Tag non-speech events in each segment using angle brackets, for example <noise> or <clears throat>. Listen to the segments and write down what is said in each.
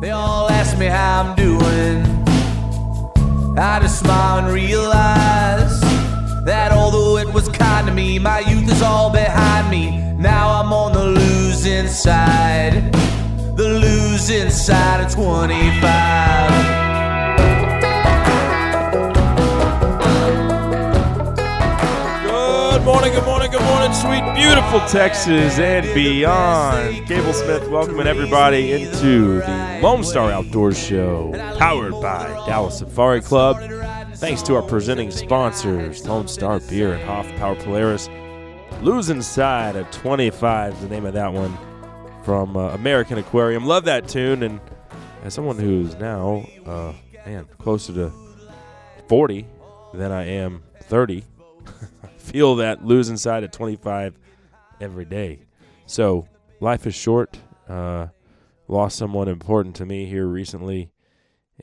They all ask me how I'm doing. I just smile and realize that although it was kind to me, my youth is all behind me. Now I'm on the losing side, the losing side of 25. Good morning, good morning, sweet, beautiful Texas and beyond. Cable Smith welcoming everybody into the Lone Star Outdoor Show, powered by Dallas Safari Club. Thanks to our presenting sponsors, Lone Star Beer and Hoff Power Polaris. Losing Side of 25 is the name of that one from uh, American Aquarium. Love that tune, and as someone who's now, uh, man, closer to 40 than I am 30, <laughs> feel that losing side at 25 every day. So life is short. Uh, lost someone important to me here recently,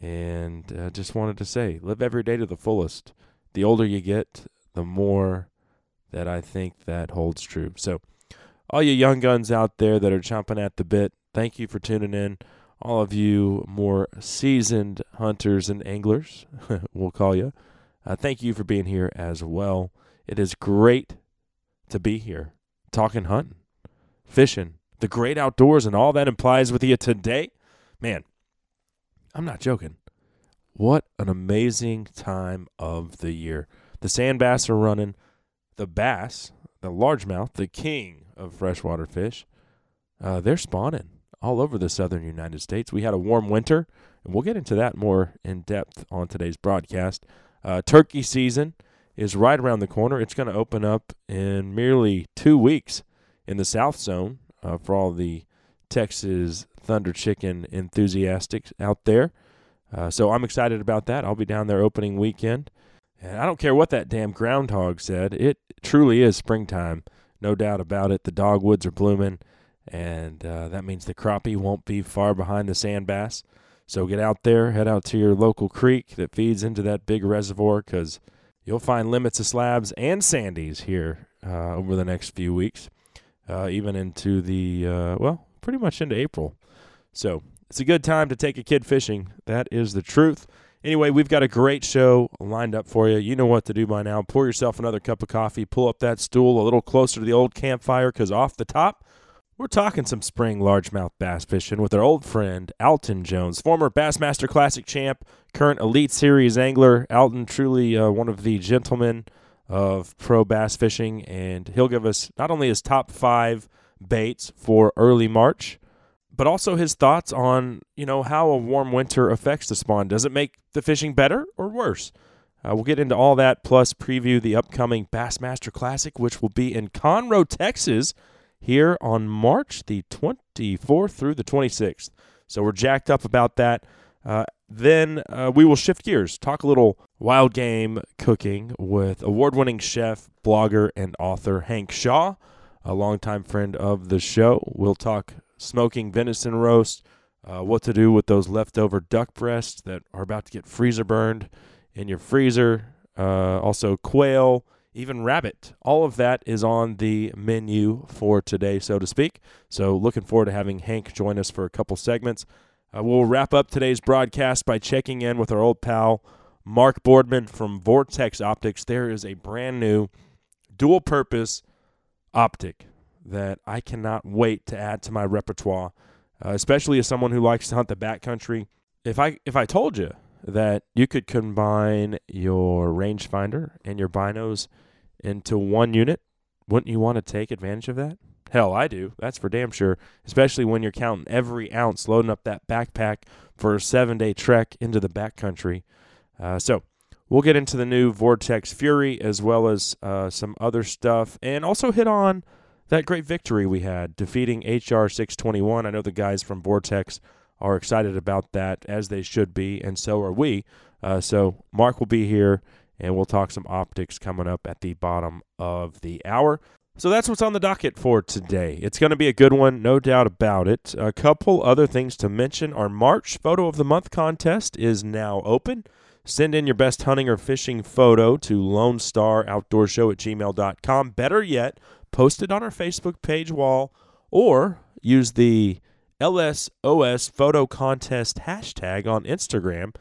and uh, just wanted to say, live every day to the fullest. The older you get, the more that I think that holds true. So, all you young guns out there that are chomping at the bit, thank you for tuning in. All of you more seasoned hunters and anglers, <laughs> we'll call you. Uh, thank you for being here as well. It is great to be here talking hunting, fishing, the great outdoors, and all that implies with you today. Man, I'm not joking. What an amazing time of the year. The sand bass are running. The bass, the largemouth, the king of freshwater fish, uh, they're spawning all over the southern United States. We had a warm winter, and we'll get into that more in depth on today's broadcast. Uh, turkey season is right around the corner. It's going to open up in merely two weeks in the South Zone uh, for all the Texas Thunder Chicken enthusiasts out there. Uh, so I'm excited about that. I'll be down there opening weekend. And I don't care what that damn groundhog said. It truly is springtime. No doubt about it. The dogwoods are blooming, and uh, that means the crappie won't be far behind the sand bass. So get out there, head out to your local creek that feeds into that big reservoir because you'll find limits of slabs and sandies here uh, over the next few weeks, uh, even into the, uh, well, pretty much into April. So it's a good time to take a kid fishing. That is the truth. Anyway, we've got a great show lined up for you. You know what to do by now. Pour yourself another cup of coffee, pull up that stool a little closer to the old campfire because off the top, we're talking some spring largemouth bass fishing with our old friend Alton Jones, former Bassmaster Classic champ, current Elite Series angler. Alton, truly uh, one of the gentlemen of pro bass fishing, and he'll give us not only his top five baits for early March, but also his thoughts on you know how a warm winter affects the spawn. Does it make the fishing better or worse? Uh, we'll get into all that, plus preview the upcoming Bassmaster Classic, which will be in Conroe, Texas here on March the 24th through the 26th. So we're jacked up about that. Uh, then uh, we will shift gears, talk a little wild game cooking with award winning chef, blogger, and author Hank Shaw, a longtime friend of the show. We'll talk smoking venison roast, uh, what to do with those leftover duck breasts that are about to get freezer burned in your freezer, uh, also quail even rabbit. All of that is on the menu for today, so to speak. So, looking forward to having Hank join us for a couple segments. Uh, we'll wrap up today's broadcast by checking in with our old pal, Mark Boardman from Vortex Optics. There is a brand new dual purpose optic that I cannot wait to add to my repertoire, uh, especially as someone who likes to hunt the backcountry. If I if I told you that you could combine your rangefinder and your binos into one unit, wouldn't you want to take advantage of that? Hell, I do. That's for damn sure. Especially when you're counting every ounce loading up that backpack for a seven day trek into the backcountry. Uh, so, we'll get into the new Vortex Fury as well as uh, some other stuff and also hit on that great victory we had defeating HR 621. I know the guys from Vortex are excited about that, as they should be, and so are we. Uh, so, Mark will be here and we'll talk some optics coming up at the bottom of the hour. So that's what's on the docket for today. It's going to be a good one, no doubt about it. A couple other things to mention. Our March Photo of the Month contest is now open. Send in your best hunting or fishing photo to Lone Star Outdoor Show at gmail.com. Better yet, post it on our Facebook page wall or use the LSOS Photo Contest hashtag on Instagram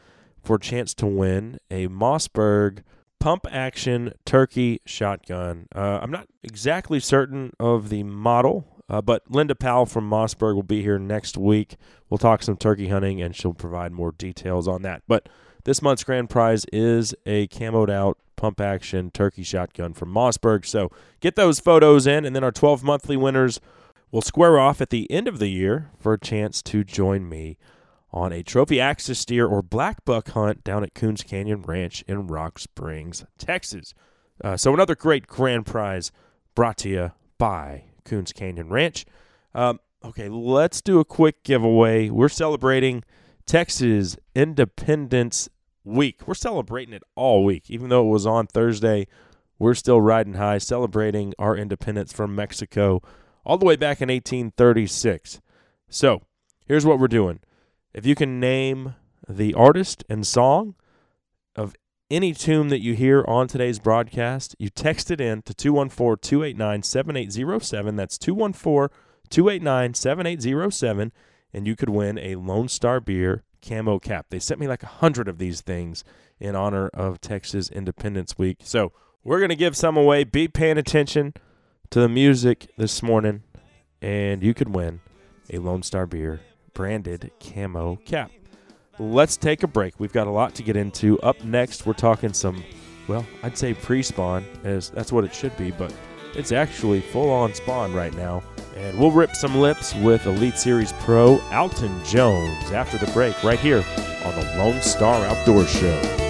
for a chance to win a Mossberg pump action turkey shotgun. Uh, I'm not exactly certain of the model, uh, but Linda Powell from Mossberg will be here next week. We'll talk some turkey hunting and she'll provide more details on that. But this month's grand prize is a camoed out pump action turkey shotgun from Mossberg. So get those photos in, and then our 12 monthly winners will square off at the end of the year for a chance to join me on a trophy axis deer or black buck hunt down at Coons Canyon Ranch in Rock Springs, Texas. Uh, so another great grand prize brought to you by Coons Canyon Ranch. Um, okay, let's do a quick giveaway. We're celebrating Texas Independence Week. We're celebrating it all week, even though it was on Thursday. We're still riding high, celebrating our independence from Mexico all the way back in 1836. So here's what we're doing. If you can name the artist and song of any tune that you hear on today's broadcast, you text it in to 214 289 7807. That's 214 289 7807, and you could win a Lone Star Beer camo cap. They sent me like a hundred of these things in honor of Texas Independence Week. So we're going to give some away. Be paying attention to the music this morning, and you could win a Lone Star Beer branded camo cap. Let's take a break. We've got a lot to get into. Up next, we're talking some, well, I'd say pre spawn, as that's what it should be, but it's actually full on spawn right now. And we'll rip some lips with Elite Series Pro Alton Jones after the break, right here on the Lone Star Outdoor Show.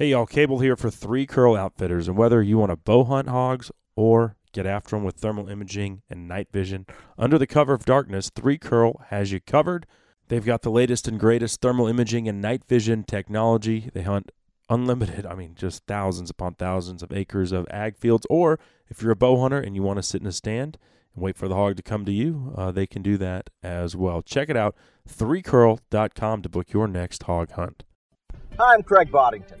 Hey y'all, Cable here for Three Curl Outfitters, and whether you want to bow hunt hogs or get after them with thermal imaging and night vision, under the cover of darkness, Three Curl has you covered. They've got the latest and greatest thermal imaging and night vision technology. They hunt unlimited, I mean, just thousands upon thousands of acres of ag fields. Or if you're a bow hunter and you want to sit in a stand and wait for the hog to come to you, uh, they can do that as well. Check it out, 3curl.com to book your next hog hunt. Hi, I'm Craig Boddington.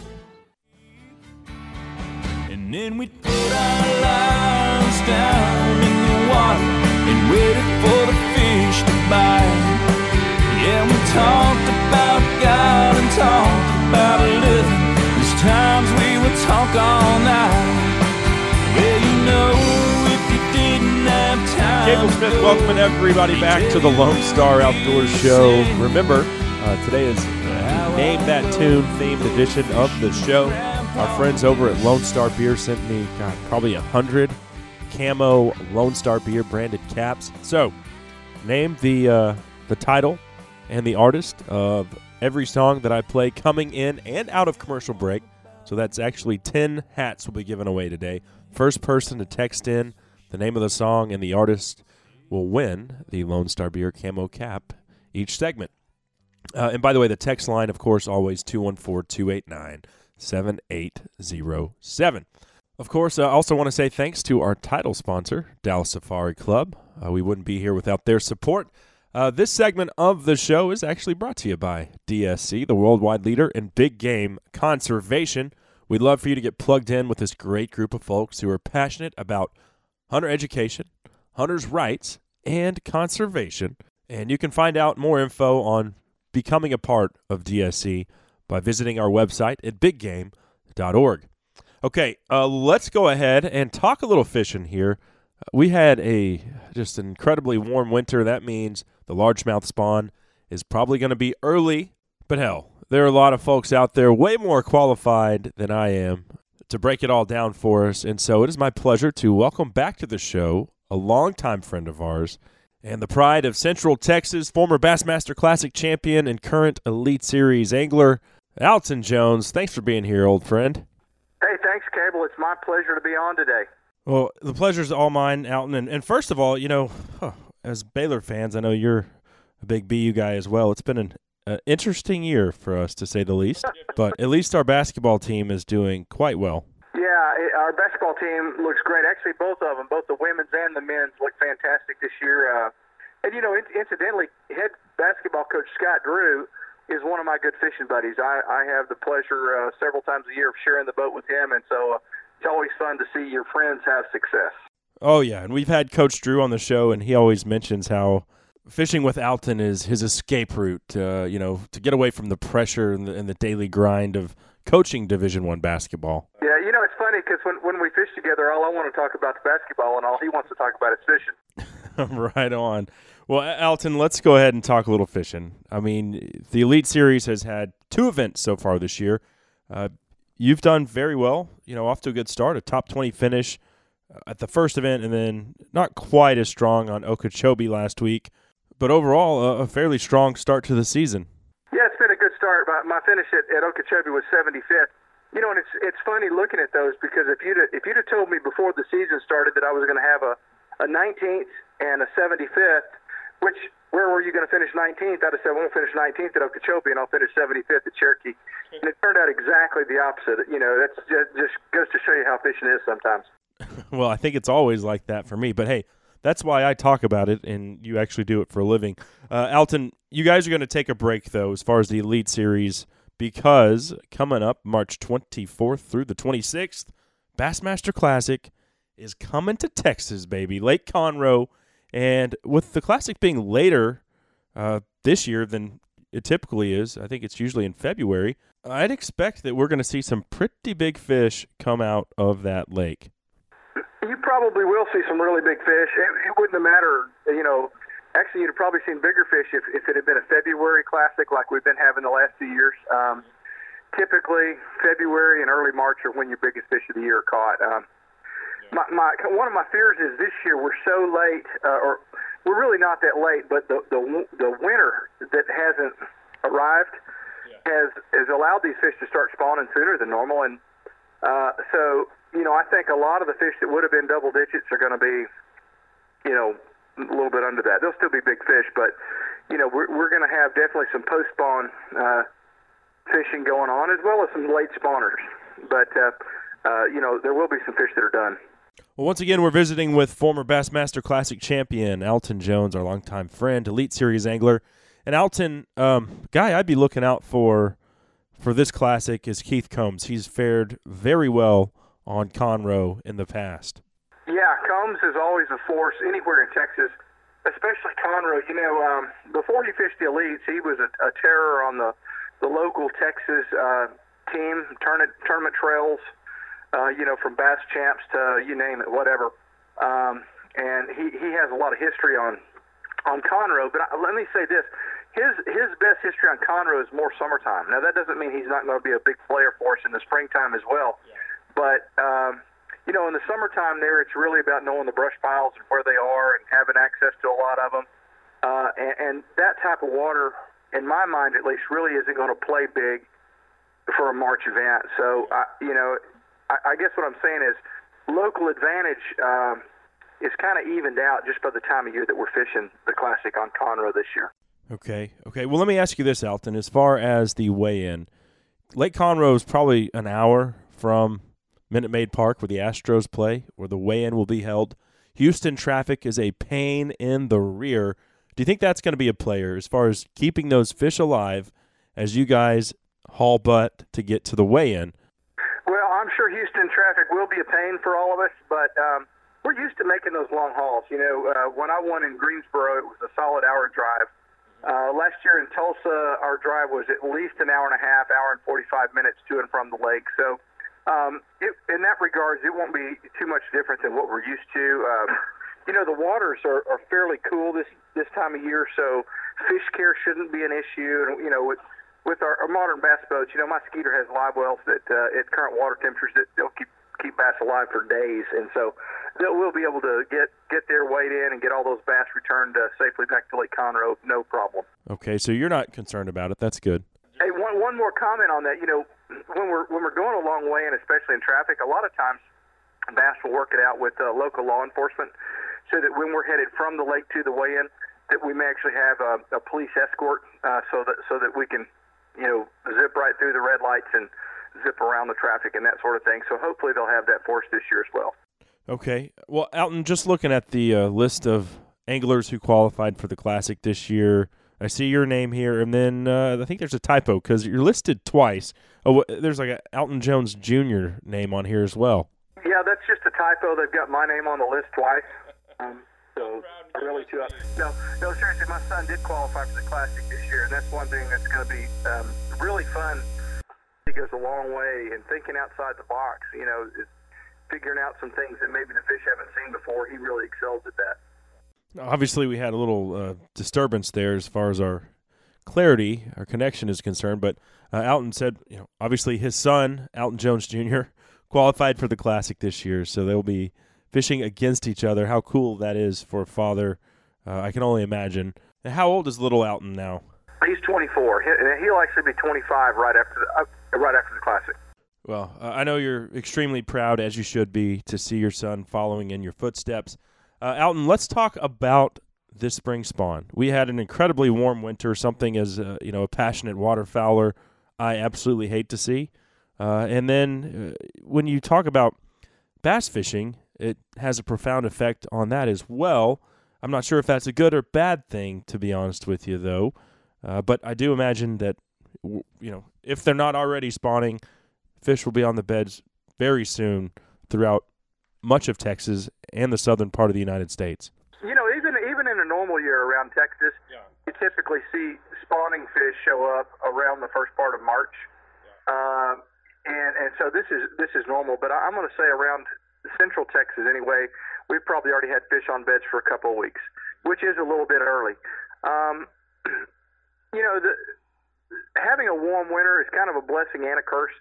And then we put our lines down in the water and waited for the fish to bite. Yeah, we talked about God and talked about living. There's times we would talk all night. Well, you know, if you didn't have time. Cable to Smith go, welcoming everybody back to the Lone Star Outdoor Show. Remember, uh, today is Name That Tune themed edition of the show. Our friends over at Lone Star Beer sent me, God, probably a hundred camo Lone Star Beer branded caps. So, name the uh, the title and the artist of every song that I play coming in and out of commercial break. So that's actually 10 hats will be given away today. First person to text in the name of the song and the artist will win the Lone Star Beer camo cap each segment. Uh, and by the way, the text line, of course, always 214 289 7807. Of course, I also want to say thanks to our title sponsor, Dallas Safari Club. Uh, we wouldn't be here without their support. Uh, this segment of the show is actually brought to you by DSC, the worldwide leader in big game conservation. We'd love for you to get plugged in with this great group of folks who are passionate about hunter education, hunters' rights, and conservation. And you can find out more info on becoming a part of DSC by visiting our website at biggame.org. Okay, uh, let's go ahead and talk a little fishing here. We had a just an incredibly warm winter. That means the largemouth spawn is probably going to be early, but hell, there are a lot of folks out there way more qualified than I am to break it all down for us. And so it is my pleasure to welcome back to the show a longtime friend of ours and the pride of Central Texas, former Bassmaster Classic champion and current Elite Series angler, Alton Jones. Thanks for being here, old friend. Hey, thanks, Cable. It's my pleasure to be on today. Well, the pleasure's all mine, Alton. And, and first of all, you know, huh, as Baylor fans, I know you're a big BU guy as well. It's been an uh, interesting year for us, to say the least. <laughs> but at least our basketball team is doing quite well. Yeah, it, our basketball team looks great. Actually, both of them, both the women's and the men's, look fantastic this year. Uh, and you know, incidentally, head basketball coach Scott Drew is one of my good fishing buddies. I, I have the pleasure uh, several times a year of sharing the boat with him, and so uh, it's always fun to see your friends have success. Oh yeah, and we've had Coach Drew on the show, and he always mentions how fishing with Alton is his escape route. Uh, you know, to get away from the pressure and the, and the daily grind of coaching Division One basketball. Yeah, you know, it's funny because when when we fish together, all I want to talk about is basketball, and all he wants to talk about is fishing. <laughs> right on. Well, Alton, let's go ahead and talk a little fishing. I mean, the Elite Series has had two events so far this year. Uh, you've done very well. You know, off to a good start, a top twenty finish uh, at the first event, and then not quite as strong on Okeechobee last week but overall, a, a fairly strong start to the season. Yeah, it's been a good start. My, my finish at, at Okeechobee was 75th. You know, and it's it's funny looking at those because if you'd if you'd have told me before the season started that I was going to have a a 19th and a 75th, which where were you going to finish 19th? I'd have said, I won't finish 19th at Okeechobee and I'll finish 75th at Cherokee. And it turned out exactly the opposite. You know, that's just, just goes to show you how fishing is sometimes. <laughs> well, I think it's always like that for me. But hey, that's why I talk about it, and you actually do it for a living. Uh, Alton, you guys are going to take a break though, as far as the Elite Series, because coming up March 24th through the 26th, Bassmaster Classic is coming to Texas, baby, Lake Conroe, and with the Classic being later uh, this year than it typically is, I think it's usually in February. I'd expect that we're going to see some pretty big fish come out of that lake you probably will see some really big fish. It, it wouldn't have mattered, you know. Actually, you'd have probably seen bigger fish if, if it had been a February classic like we've been having the last few years. Um, typically, February and early March are when your biggest fish of the year are caught. Um, my, my one of my fears is this year we're so late, uh, or we're really not that late, but the the the winter that hasn't arrived yeah. has has allowed these fish to start spawning sooner than normal, and uh, so you know, I think a lot of the fish that would have been double digits are going to be, you know, a little bit under that. They'll still be big fish, but you know, we're we're going to have definitely some post spawn uh, fishing going on, as well as some late spawners. But uh, uh, you know, there will be some fish that are done. Well, once again, we're visiting with former Bassmaster Classic champion Alton Jones, our longtime friend, Elite Series angler. And Alton, um, guy I'd be looking out for for this classic is Keith Combs. He's fared very well on Conroe in the past. Yeah, Combs is always a force anywhere in Texas, especially Conroe. You know, um, before he fished the elites, he was a, a terror on the the local Texas uh, team tournament tournament trails. Uh, you know, from bass champs to you name it, whatever. Um, and he he has a lot of history on on Conroe. But I, let me say this: his his best history on Conroe is more summertime. Now that doesn't mean he's not going to be a big player for us in the springtime as well. Yeah. But um, you know, in the summertime there, it's really about knowing the brush piles and where they are and having access to a lot of them. Uh, and, and that type of water, in my mind at least, really isn't going to play big for a March event. So, I, you know, I, I guess what I'm saying is local advantage um, is kind of evened out just by the time of year that we're fishing the Classic on Conroe this year. Okay. Okay. Well, let me ask you this, Alton. As far as the weigh-in, Lake Conroe is probably an hour from Minute Maid Park, where the Astros play, where the weigh-in will be held. Houston traffic is a pain in the rear. Do you think that's going to be a player as far as keeping those fish alive as you guys haul butt to get to the weigh-in? Well, I'm sure Houston traffic will be a pain for all of us, but um, we're used to making those long hauls. You know, uh, when I won in Greensboro, it was a solid hour drive. Uh, last year in Tulsa, our drive was at least an hour and a half, hour and 45 minutes to and from the lake. So, um, it, in that regards, it won't be too much different than what we're used to. Um, you know, the waters are, are fairly cool this this time of year, so fish care shouldn't be an issue. And you know, with with our, our modern bass boats, you know, my Skeeter has live wells that uh, at current water temperatures that they'll keep keep bass alive for days, and so we'll be able to get get their weight in and get all those bass returned uh, safely back to Lake Conroe, no problem. Okay, so you're not concerned about it. That's good. Hey, one one more comment on that. You know, when we're when we're going a long way, and especially in traffic, a lot of times bass will work it out with uh, local law enforcement, so that when we're headed from the lake to the weigh-in, that we may actually have a, a police escort, uh, so that so that we can, you know, zip right through the red lights and zip around the traffic and that sort of thing. So hopefully they'll have that force this year as well. Okay. Well, Alton, just looking at the uh, list of anglers who qualified for the Classic this year, I see your name here, and then uh, I think there's a typo because you're listed twice. Oh, there's like a Alton Jones Jr. name on here as well. Yeah, that's just a typo. They've got my name on the list twice. Um, so really, too. No, no, seriously, my son did qualify for the Classic this year, and that's one thing that's going to be um, really fun. It goes a long way, and thinking outside the box. You know, is figuring out some things that maybe the fish haven't seen before. He really excels at that. Obviously, we had a little uh, disturbance there as far as our clarity, our connection is concerned. But uh, Alton said, you know, obviously his son, Alton Jones Jr., <laughs> qualified for the Classic this year, so they'll be fishing against each other. How cool that is for a father! Uh, I can only imagine. And how old is little Alton now? He's 24. He'll actually be 25 right after the, uh, right after the Classic. Well, uh, I know you're extremely proud, as you should be, to see your son following in your footsteps. Uh, Alton, let's talk about this spring spawn. We had an incredibly warm winter, something as uh, you know a passionate waterfowler I absolutely hate to see. Uh, and then uh, when you talk about bass fishing, it has a profound effect on that as well. I'm not sure if that's a good or bad thing, to be honest with you, though. Uh, but I do imagine that you know if they're not already spawning, fish will be on the beds very soon throughout much of Texas and the southern part of the United States. You know, even even in a normal year around Texas, yeah. you typically see spawning fish show up around the first part of March, yeah. uh, and and so this is this is normal. But I'm going to say around central Texas anyway, we've probably already had fish on beds for a couple of weeks, which is a little bit early. Um, <clears throat> you know, the, having a warm winter is kind of a blessing and a curse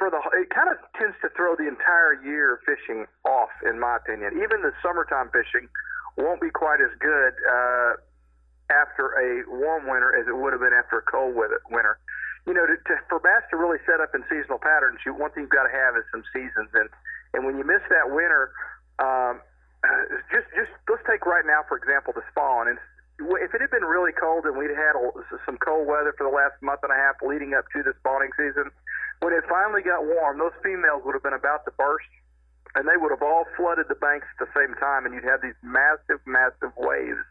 for the it kind of tends to throw the entire year fishing off, in my opinion. Even the summertime fishing won't be quite as good uh, after a warm winter as it would have been after a cold winter. You know, to, to, for bass to really set up in seasonal patterns, you, one thing you've got to have is some seasons, and and when you miss that winter, um, <clears throat> just just let's take right now for example the spawn and. If it had been really cold and we'd had some cold weather for the last month and a half leading up to the spawning season, when it finally got warm, those females would have been about to burst, and they would have all flooded the banks at the same time, and you'd have these massive, massive waves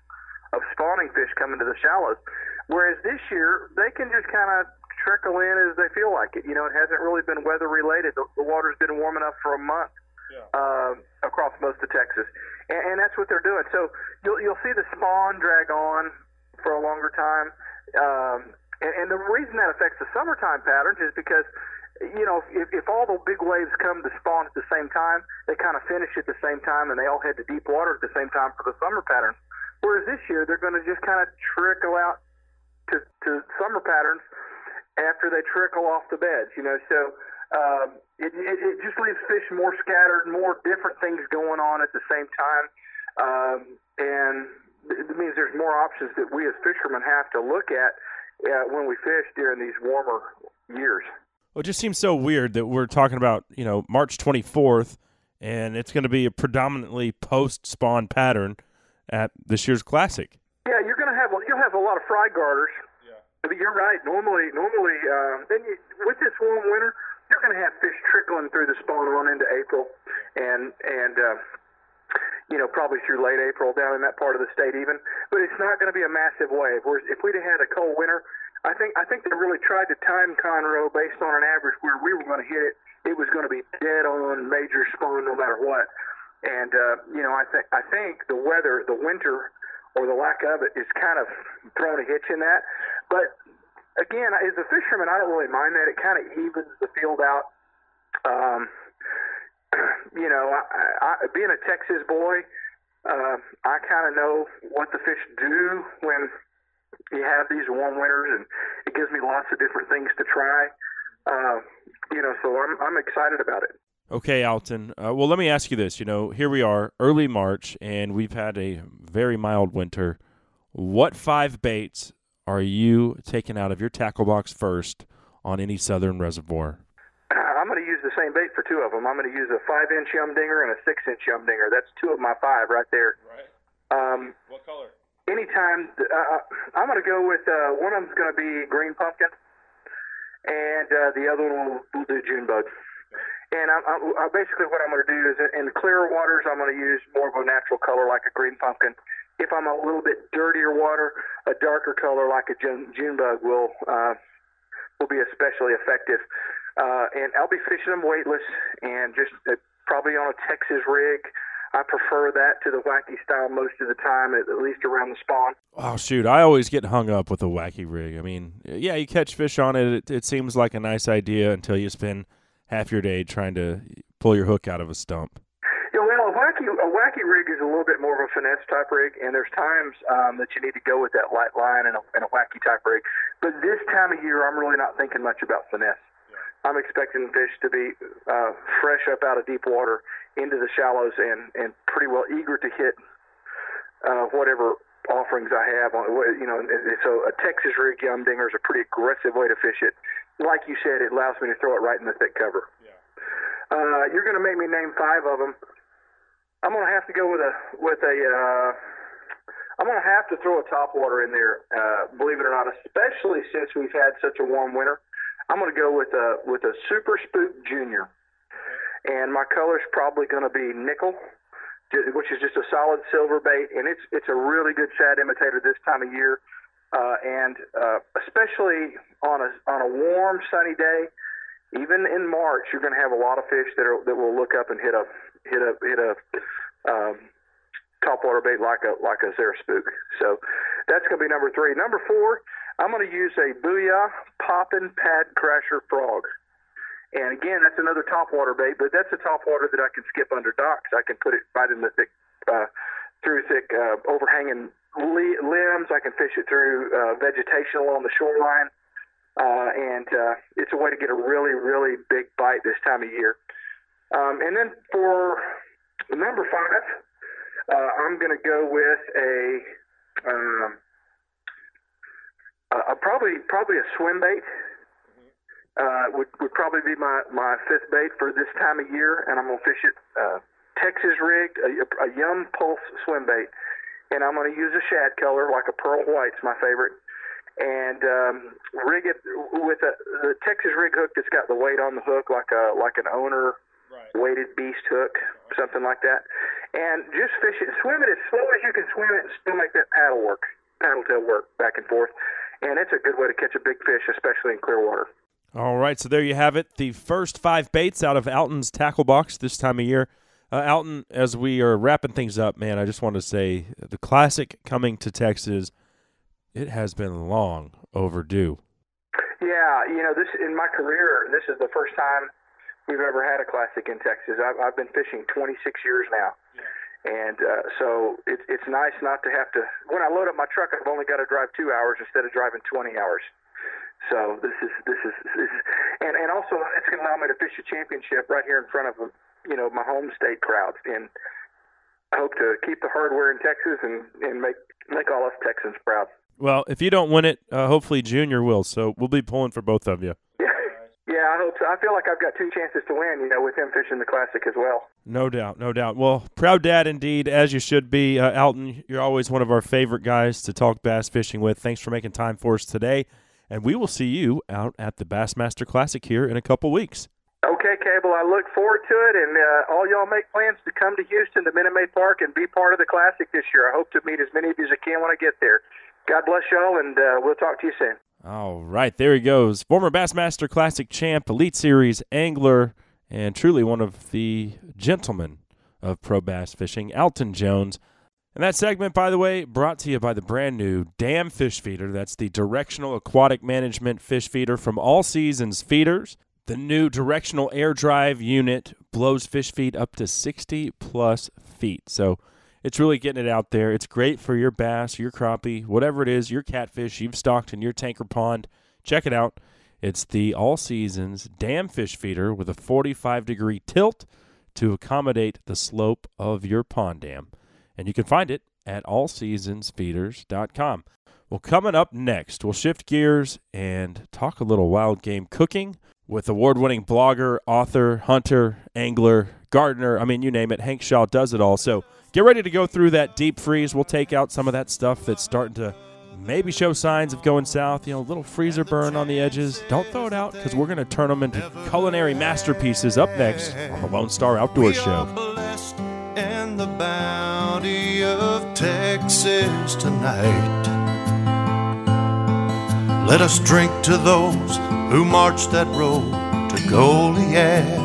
of spawning fish coming to the shallows. Whereas this year, they can just kind of trickle in as they feel like it. You know, it hasn't really been weather related. The, the water's been warm enough for a month yeah. uh, across most of Texas, and, and that's what they're doing. So you'll you'll see the spawn drag on for a longer time. Um, and, and the reason that affects the summertime patterns is because you know, if, if all the big waves come to spawn at the same time, they kind of finish at the same time, and they all head to deep water at the same time for the summer patterns. Whereas this year, they're going to just kind of trickle out to, to summer patterns after they trickle off the beds. You know, so um, it, it, it just leaves fish more scattered, more different things going on at the same time, um, and it means there's more options that we as fishermen have to look at uh, when we fish during these warmer years. Well, it just seems so weird that we're talking about, you know, March 24th, and it's going to be a predominantly post spawn pattern at this year's Classic. Yeah, you're going to have you'll you'll have a lot of fry guarders. Yeah. But you're right. Normally, normally, um, then you, with this warm winter, you're going to have fish trickling through the spawn run into April, and and uh, you know probably through late April down in that part of the state even. But it's not going to be a massive wave. Whereas if we'd have had a cold winter, I think I think they really tried to time Conroe based on an average where we were going to hit it. It was going to be dead on major spawn no matter what. And uh, you know I think I think the weather, the winter or the lack of it, is kind of throwing a hitch in that. But again, as a fisherman, I don't really mind that. It kind of evens the field out. Um, <clears throat> you know, I, I, being a Texas boy, uh, I kind of know what the fish do when you have these warm winters, and it gives me lots of different things to try. Uh, you know, so I'm I'm excited about it. Okay, Alton. Uh, well, let me ask you this. You know, here we are, early March, and we've had a very mild winter. What five baits are you taking out of your tackle box first on any southern reservoir? I'm going to use the same bait for two of them. I'm going to use a five inch yum dinger and a six inch yum dinger. That's two of my five right there. Right. Um, what color? Anytime. Uh, uh I'm going to go with uh, one of them's going to be green pumpkin, and uh, the other one will, will do June bug. And I, I, I basically what I'm going to do is in clear waters I'm going to use more of a natural color like a green pumpkin if I'm a little bit dirtier water, a darker color like a June, bug will uh, will be especially effective. Uh, and I'll be fishing them weightless and just uh, probably on a Texas rig. I prefer that to the wacky style most of the time, at, at least around the spawn. Oh shoot! I always get hung up with a wacky rig. I mean, yeah, you catch fish on it. It, it seems like a nice idea until you spend half your day trying to pull your hook out of a stump wacky a wacky rig is a little bit more of a finesse type rig, and there's times um, that you need to go with that light line and a, and a wacky type rig. But this time of year, I'm really not thinking much about finesse. I'm expecting fish to be uh, fresh up out of deep water into the shallows and and pretty well eager to hit uh, whatever offerings I have on you know so a Texas rig yum dinger is a pretty aggressive way to fish it like you said it allows me to throw it right in the thick cover yeah. uh, you're going to make me name five of them I'm gonna have to go with a with a. Uh, I'm gonna have to throw a top water in there. Uh, believe it or not, especially since we've had such a warm winter. I'm gonna go with a with a Super Spook Junior, and my color's probably gonna be nickel, which is just a solid silver bait, and it's it's a really good shad imitator this time of year, uh, and uh, especially on a on a warm sunny day. Even in March, you're going to have a lot of fish that are that will look up and hit a hit a hit a um, topwater bait like a like a Zara spook. So that's going to be number three. Number four, I'm going to use a Booyah Poppin' Pad Crasher Frog. And again, that's another topwater bait, but that's a topwater that I can skip under docks. I can put it right in the thick, uh, through thick uh, overhanging limbs. I can fish it through uh, vegetation along the shoreline. Uh, and uh, it's a way to get a really, really big bite this time of year. Um, and then for number five, uh, I'm going to go with a, um, a, a probably probably a swim bait. Uh, would would probably be my my fifth bait for this time of year, and I'm gonna fish it uh, Texas rigged a, a Yum Pulse swim bait, and I'm gonna use a shad color like a pearl white's my favorite, and um, rig it with a the Texas rig hook that's got the weight on the hook like a like an owner. Weighted beast hook, something like that. And just fish it, swim it as slow as you can swim it, and still make that paddle work, paddle tail work back and forth. And it's a good way to catch a big fish, especially in clear water. All right, so there you have it. The first five baits out of Alton's tackle box this time of year. Uh, Alton, as we are wrapping things up, man, I just want to say the classic coming to Texas. It has been long overdue. Yeah, you know, this in my career, this is the first time we've ever had a classic in Texas. I've, I've been fishing 26 years now. And uh, so it, it's nice not to have to. When I load up my truck, I've only got to drive two hours instead of driving 20 hours. So this is this is, this is and and also it's going to allow me to fish a championship right here in front of you know my home state crowd. And I hope to keep the hardware in Texas and and make make all us Texans proud. Well, if you don't win it, uh, hopefully Junior will. So we'll be pulling for both of you. Yeah. I hope so. I feel like I've got two chances to win, you know, with him fishing the classic as well. No doubt, no doubt. Well, proud dad indeed, as you should be. Uh, Alton, you're always one of our favorite guys to talk bass fishing with. Thanks for making time for us today. And we will see you out at the Bassmaster Classic here in a couple weeks. Okay, Cable. I look forward to it, and uh, all y'all make plans to come to Houston to Minute Maid Park and be part of the Classic this year. I hope to meet as many of you as I can when I get there. God bless y'all, and uh, we'll talk to you soon. All right, there he goes. Former Bassmaster Classic champ, Elite Series angler, and truly one of the gentlemen of pro bass fishing, Alton Jones. And that segment, by the way, brought to you by the brand new Dam Fish Feeder. That's the directional aquatic management fish feeder from All Seasons Feeders. The new directional air drive unit blows fish feed up to 60 plus feet. So it's really getting it out there. It's great for your bass, your crappie, whatever it is, your catfish you've stocked in your tanker pond. Check it out. It's the All Seasons Dam Fish Feeder with a 45 degree tilt to accommodate the slope of your pond dam. And you can find it at allseasonsfeeders.com. Well, coming up next, we'll shift gears and talk a little wild game cooking with award winning blogger, author, hunter, angler, gardener. I mean, you name it. Hank Shaw does it all. So get ready to go through that deep freeze. We'll take out some of that stuff that's starting to maybe show signs of going south. You know, a little freezer burn on the edges. Don't throw it out because we're going to turn them into culinary masterpieces up next on the Lone Star Outdoor Show. And the bounty of Texas tonight. Let us drink to those who marched that road to Goliad.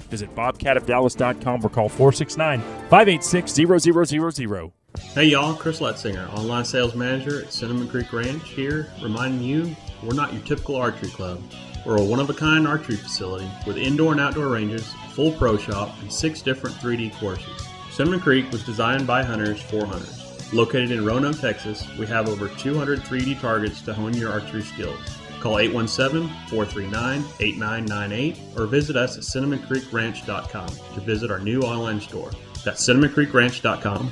Visit bobcatofdallas.com or call 469 586 0000. Hey y'all, Chris Letzinger, online sales manager at Cinnamon Creek Ranch here, reminding you we're not your typical archery club. We're a one of a kind archery facility with indoor and outdoor ranges, full pro shop, and six different 3D courses. Cinnamon Creek was designed by hunters for hunters. Located in Roanoke, Texas, we have over 200 3D targets to hone your archery skills. Call 817 439 8998 or visit us at cinnamoncreekranch.com to visit our new online store. That's cinnamoncreekranch.com.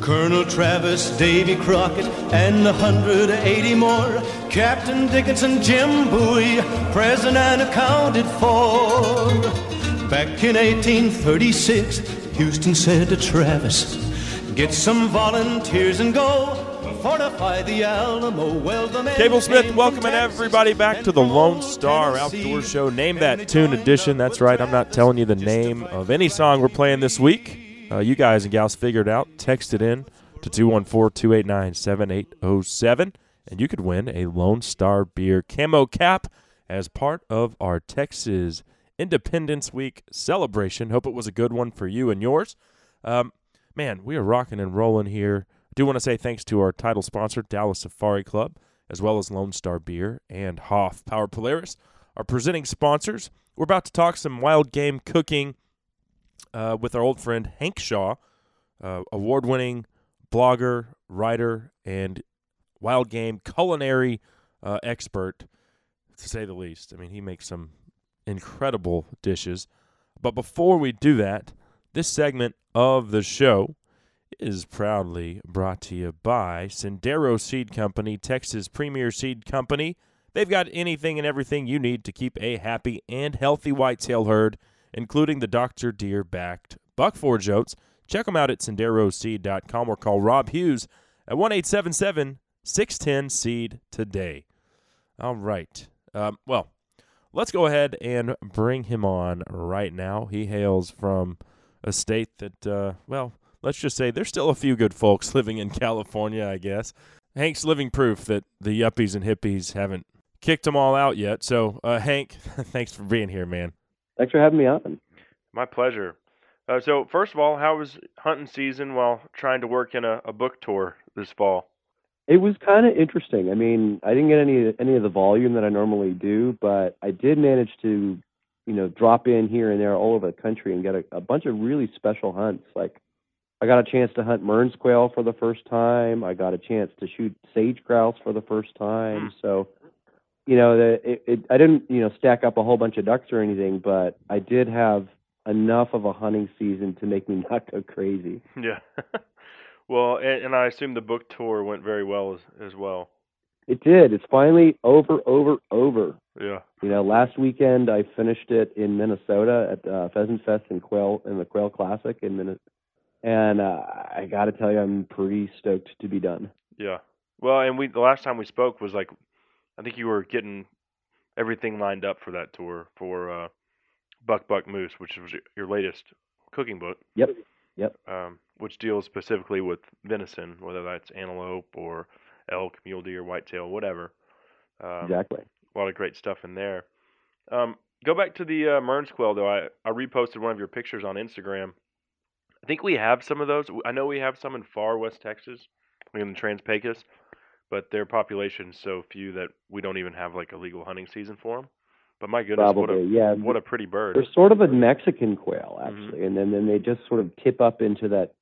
Colonel Travis, Davy Crockett, and 180 more. Captain Dickinson, Jim Bowie, present and accounted for. Back in 1836, Houston said to Travis, Get some volunteers and go. Fortify the Alamo. Well, the Cable Smith welcoming Texas everybody back to the Lone Star Tennessee. Outdoor Show. Name that tune edition. That's right. I'm not telling you the name of any song we're playing this week. Uh, you guys and gals figured it out. Text it in to 214 289 7807, and you could win a Lone Star Beer camo cap as part of our Texas Independence Week celebration. Hope it was a good one for you and yours. Um, man, we are rocking and rolling here. Do want to say thanks to our title sponsor, Dallas Safari Club, as well as Lone Star Beer and Hoffpauir Polaris, our presenting sponsors. We're about to talk some wild game cooking uh, with our old friend Hank Shaw, uh, award winning blogger, writer, and wild game culinary uh, expert, to say the least. I mean, he makes some incredible dishes. But before we do that, this segment of the show is proudly brought to you by Sendero Seed Company, Texas premier seed company. They've got anything and everything you need to keep a happy and healthy whitetail herd, including the Dr. Deer backed buck forage oats. Check them out at senderoseed.com or call Rob Hughes at 1 877 610 Seed today. All right. Um, well, let's go ahead and bring him on right now. He hails from a state that, uh, well, let's just say there's still a few good folks <laughs> living in California, I guess. Hank's living proof that the yuppies and hippies haven't kicked them all out yet. So, uh, Hank, <laughs> thanks for being here, man. Thanks for having me on. My pleasure. Uh, so, first of all, how was hunting season while trying to work in a, a book tour this fall? It was kind of interesting. I mean, I didn't get any any of the volume that I normally do, but I did manage to, you you know, drop in here and there all over the country and get a, a bunch of really special hunts. Like I got a chance to hunt Mearns quail for the first time. I got a chance to shoot sage grouse for the first time. So, you know, the, it, it, I didn't, you know, stack up a whole bunch of ducks or anything, but I did have enough of a hunting season to make me <laughs> not go crazy. Yeah. <laughs> well, and, and I assume the book tour went very well as, as well. It did. It's finally over, over, over. Yeah. You know, last weekend I finished it in Minnesota at uh, Pheasant Fest and Quail in the Quail Classic in Minnesota, and uh, I got to tell you, I'm pretty stoked to be done. Yeah. Well, and we the last time we spoke was like, I think you were getting everything lined up for that tour for uh, Buck Buck Moose, which was your- latest cooking book. Yep. Yep. Um, which deals specifically with venison, whether that's antelope or elk, mule deer, whitetail, whatever. Um, exactly. a lot of great stuff in there. Um, go back to the uh, Mearns quail though. I, I reposted one of your pictures on Instagram. I think we have some of those. I know we have some in far west Texas, like in the Trans-Pecos, but their population's so few that we don't even have like a legal hunting season for them. But my goodness, what a yeah. what a pretty bird. They're sort of a Mexican quail, Mm-hmm. actually, and then then they just sort of tip up into that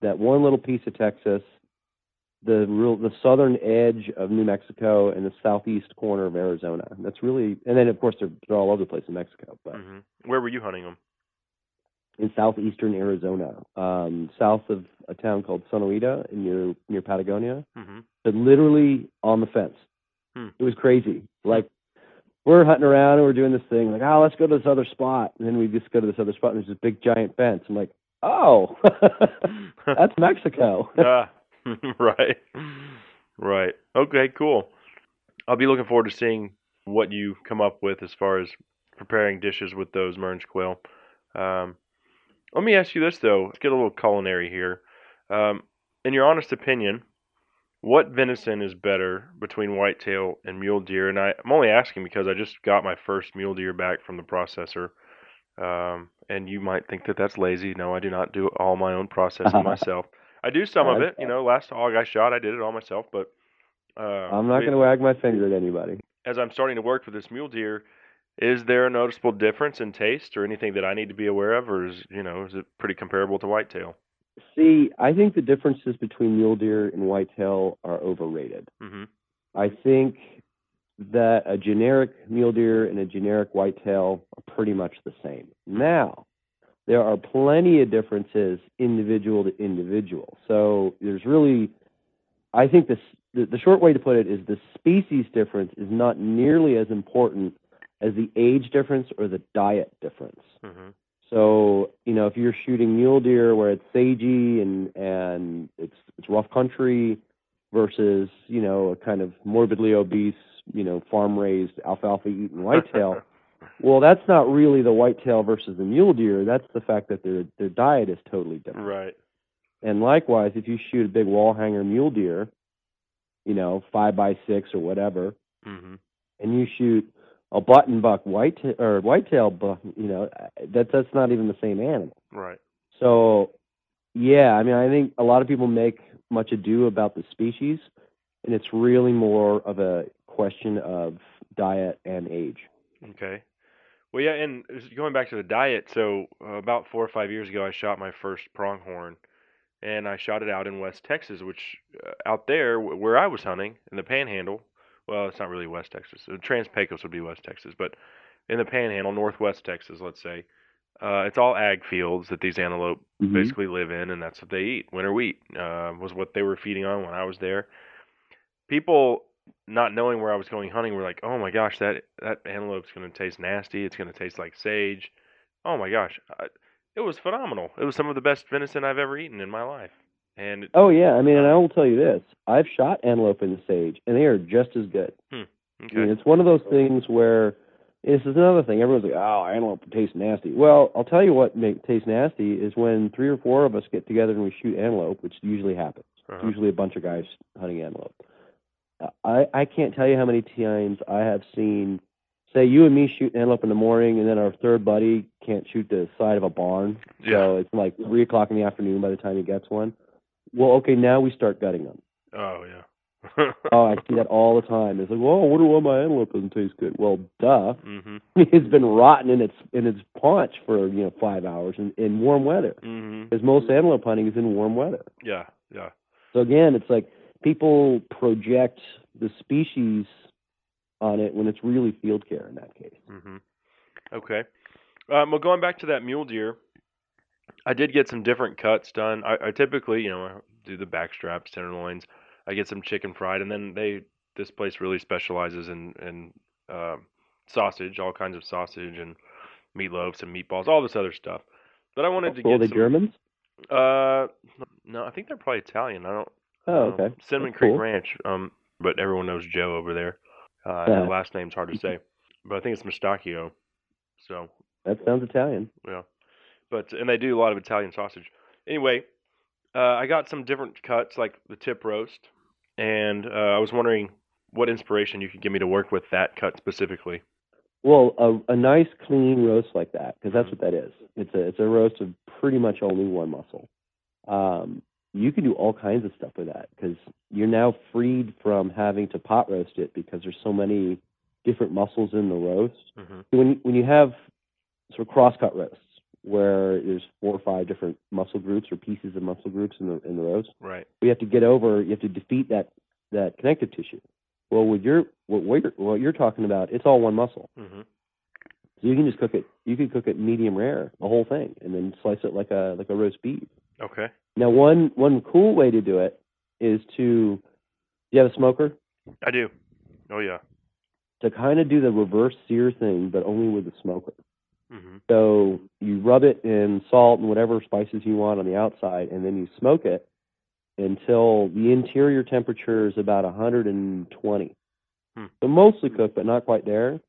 that one little piece of Texas, the real the southern edge of New Mexico, and the southeast corner of Arizona. That's really, and then of course they're they're all over the place in Mexico, but hmm Where were you hunting them? In southeastern Arizona, um, south of a town called Sonoita near near Patagonia. hmm but literally on the fence. Hmm. It was crazy. Like we're hunting around and we're doing this thing, like, oh, let's go to this other spot. And then we just go to this other spot and there's this big giant fence. I'm like, oh, <laughs> that's <laughs> Mexico. ah, <laughs> right, right. Okay, cool. I'll be looking forward to seeing what you come up with as far as preparing dishes with those Mearns quail. Um, let me ask you this though. Let's get a little culinary here. Um, in your honest opinion, what venison is better between whitetail and mule deer? And I, I'm only asking because I just got my first mule deer back from the processor. Um, and you might think that that's lazy. No, I do not do all my own processing <laughs> myself. I do some of it. You know, last hog I shot, I did it all myself. But uh, I'm not going to wag my finger at anybody. as I'm starting to work with this mule deer, is there a noticeable difference in taste or anything that I need to be aware of, or is you know is it pretty comparable to whitetail? See, I think the differences between mule deer and whitetail are overrated. Mm-hmm. I think that a generic mule deer and a generic whitetail are pretty much the same. Now, there are plenty of differences individual to individual. So there's really, I think this, the, the short way to put it is the species difference is not nearly as important as the age difference or the diet difference. Mm-hmm. So you know, if you're shooting mule deer where it's sagey and and it's it's rough country versus you know a kind of morbidly obese you know farm raised alfalfa eating whitetail, <laughs> well, that's not really the whitetail versus the mule deer. That's the fact that their their diet is totally different. Right. And likewise, if you shoot a big wall hanger mule deer, you know five by six or whatever, Mm-hmm. and you shoot a button buck white or whitetail buck, you know that that's not even the same animal. Right. So, yeah, I mean, I think a lot of people make much ado about the species, and it's really more of a question of diet and age. Okay. Well, yeah, and going back to the diet, so about four or five years ago, I shot my first pronghorn, and I shot it out in West Texas, which uh, out there where I was hunting in the Panhandle. Well, it's not really West Texas. Uh, Trans-Pecos would be West Texas, but in the Panhandle, Northwest Texas, let's say, uh, it's all ag fields that these antelope Mhm. basically live in, and that's what they eat. Winter wheat uh, was what they were feeding on when I was there. People not knowing where I was going hunting were like, "Oh my gosh, that that antelope's going to taste nasty. It's going to taste like sage." Oh my gosh, I, it was phenomenal. It was some of the best venison I've ever eaten in my life, and Oh yeah, I mean, and I will tell you this: I've shot antelope in the sage, and they are just as good. I mean, it's one of those things where this is another thing. Everyone's like, "Oh, antelope tastes nasty." Well, I'll tell you what make tastes nasty is when three or four of us get together and we shoot antelope, which usually happens. Uh-huh. usually a bunch of guys hunting antelope. Uh, I I can't tell you how many times I have seen, say, you and me shoot antelope in the morning, and then our third buddy can't shoot the side of a barn, Yeah. so it's like three o'clock in the afternoon by the time he gets one. Well, okay, now we start gutting them. oh yeah, <laughs> oh, I see that all the <laughs> time. It's like, well, I wonder why my antelope doesn't taste good. Well, duh. hmm <laughs> it's been rotten in its in its paunch for you know five hours in, in warm weather. hmm Because most antelope hunting is in warm weather. Yeah, yeah. So again, it's like people project the species on it when it's really field care in that case. hmm Okay. Um, well, going back to that mule deer, I did get some different cuts done. I, I typically, you know, I do the back straps, tenderloins. I get some chicken fried, and then they this place really specializes in in um sausage, all kinds of sausage and meatloafs and meatballs, all this other stuff. But I wanted to get they some. Germans? Uh, no, I think they're probably Italian. I don't. Oh, um, okay. Cinnamon That's Creek cool. Ranch. Um, but everyone knows Joe over there. Uh, Yeah. last name's hard to say, but I think it's Mustachio. So That sounds Italian. yeah, but and they do a lot of Italian sausage. Anyway, uh, I got some different cuts, like the tip roast, and uh, I was wondering what inspiration you could give me to work with that cut specifically. Well, a, a nice clean roast like that, because that's what that is. It's a it's a roast of pretty much only one muscle. Um, you can do all kinds of stuff with that because you're now freed from having to pot roast it because there's so many different muscles in the roast. Mm-hmm. When when you have sort of cross cut roasts where there's four or five different muscle groups or pieces of muscle groups in the in the roast, Right. we have to get over. You have to defeat that that connective tissue. Well, with your what what you're, what you're talking about, it's all one muscle. Mm-hmm. So you can just cook it. You can cook it medium rare, the whole thing, and then slice it like a like a roast beef. Okay. Now, one one cool way to do it is to. Do you have a smoker? I do. Oh yeah. To kind of do the reverse sear thing, but only with the smoker. Mm-hmm. So you rub it in salt and whatever spices you want on the outside, and then you smoke it until the interior temperature is about 120. Hmm. So mostly cooked, but not quite there.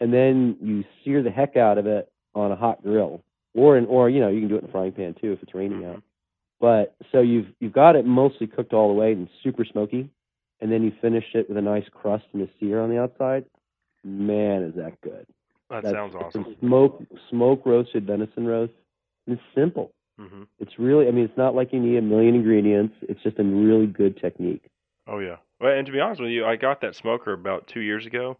And then you sear the heck out of it on a hot grill, or in, or you know you can do it in a frying pan too if it's raining Mhm. out. But so you've you've got it mostly cooked all the way and super smoky, and then you finish it with a nice crust and a sear on the outside. Man, is that good! That That's- sounds awesome. Smoke smoke roasted venison roast. It's simple. Mm-hmm. It's really I mean it's not like you need a million ingredients. It's just a really good technique. Oh yeah. Well, and to be honest with you, I got that smoker about two years ago,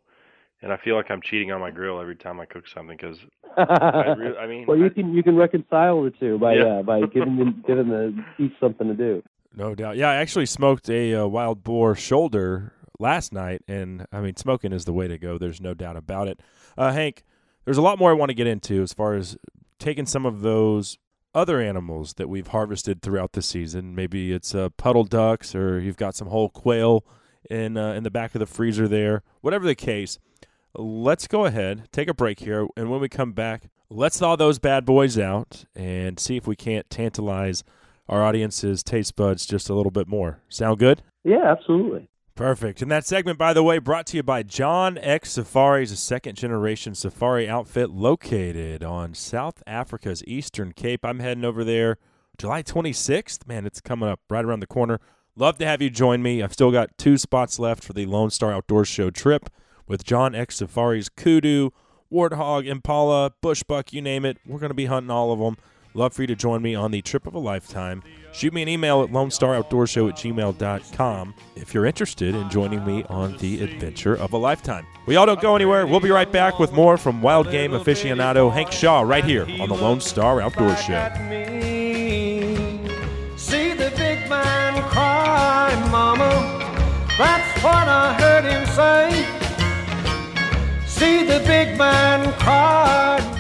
and I feel like I'm cheating on my grill every time I cook something because I, <laughs> re- I mean, well, you I- can you can reconcile the two by Yeah. uh, by <laughs> giving them giving the each something to do. No doubt. Yeah, I actually smoked a uh, wild boar shoulder last night, and I mean, smoking is the way to go. There's no doubt about it. Uh, Hank, there's a lot more I want to get into as far as taking some of those other animals that we've harvested throughout the season. Maybe it's uh, puddle ducks, or you've got some whole quail in uh, in the back of the freezer there. Whatever the case, let's go ahead, take a break here, and when we come back, let's thaw those bad boys out and see if we can't tantalize our audience's taste buds just a little bit more. Sound good? Yeah, absolutely. Perfect. And that segment, by the way, brought to you by John X Safaris, a second generation safari outfit located on South Africa's Eastern Cape. I'm heading over there July 26th. Man, it's coming up right around the corner. Love to have you join me. I've still got two spots left for the Lone Star Outdoors Show trip with John X Safaris, Kudu, Warthog, Impala, Bushbuck, you name it. We're going to be hunting all of them. Love for you to join me on the trip of a lifetime. Shoot me an email at lonestar@outdoorshow at gmail.com if you're interested in joining me on the adventure of a lifetime. We all don't go anywhere. We'll be right back with more from wild game aficionado Hank Shaw right here on the Lone Star Outdoor Show. See the big man cry, mama. That's what I heard him say. See the big man cry.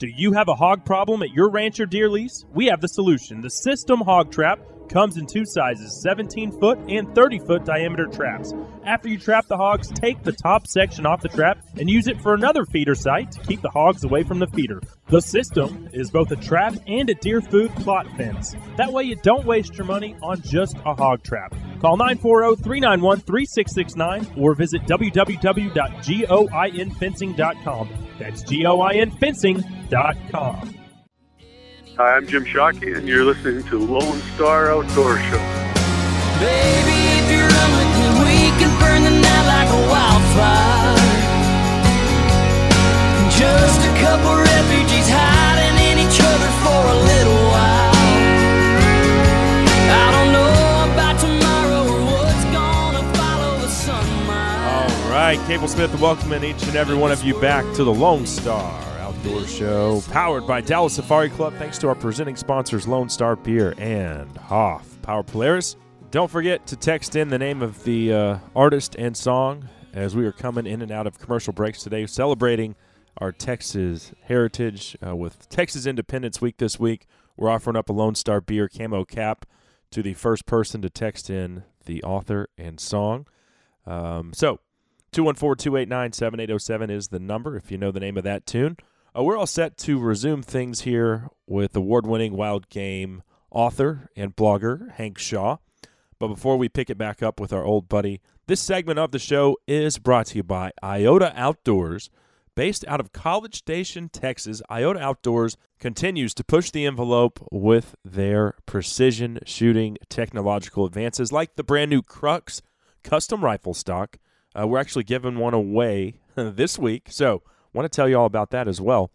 Do you have a hog problem at your ranch or deer lease? We have the solution. The System Hog Trap comes in two sizes 17 foot and 30 foot diameter traps. After you trap the hogs, take the top section off the trap and use it for another feeder site to keep the hogs away from the feeder. The system is both a trap and a deer food plot fence. That way you don't waste your money on just a hog trap. Call 940 391 3669 or visit www.goinfencing.com. That's goinfencing.com. Hi, I'm Jim Shockey, and you're listening to Lone Star Outdoor Show. Baby, if you run with me, we can burn the night like a wildfire. Just a couple refugees hiding in each other for a little while. Right, Kable Smith welcoming each and every one of you back to the Lone Star Outdoor Show, powered by Dallas Safari Club. Thanks to our presenting sponsors, Lone Star Beer and Hoffpauir Polaris. Don't forget to text in the name of the uh, artist and song as we are coming in and out of commercial breaks today, celebrating our Texas heritage uh, with Texas Independence Week this week. We're offering up a Lone Star Beer camo cap to the first person to text in the author and song. Um, so, 214 289 7807 is the number if you know the name of that tune. Uh, we're all set to resume things here with award winning wild game author and blogger Hank Shaw. But before we pick it back up with our old buddy, this segment of the show is brought to you by Iota Outdoors. Based out of College Station, Texas, Iota Outdoors continues to push the envelope with their precision shooting technological advances, like the brand new Crux custom rifle stock. Uh, we're actually giving one away <laughs> this week, so want to tell you all about that as well.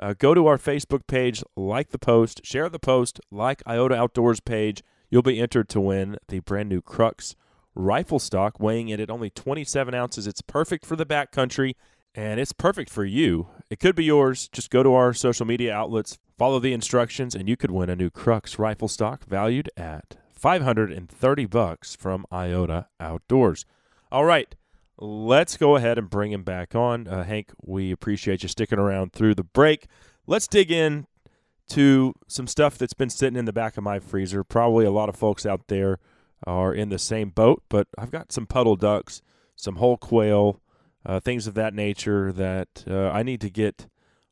Uh, go to our Facebook page, like the post, share the post, like Iota Outdoors page. You'll be entered to win the brand new Crux rifle stock, weighing in at only 27 ounces. It's perfect for the backcountry, and it's perfect for you. It could be yours. Just go to our social media outlets, follow the instructions, and you could win a new Crux rifle stock valued at 530 bucks from Iota Outdoors. All right, let's go ahead and bring him back on. Uh, Hank, we appreciate you sticking around through the break. Let's dig in to some stuff that's been sitting in the back of my freezer. Probably a lot of folks out there are in the same boat, but I've got some puddle ducks, some whole quail, uh, things of that nature that uh, I need to get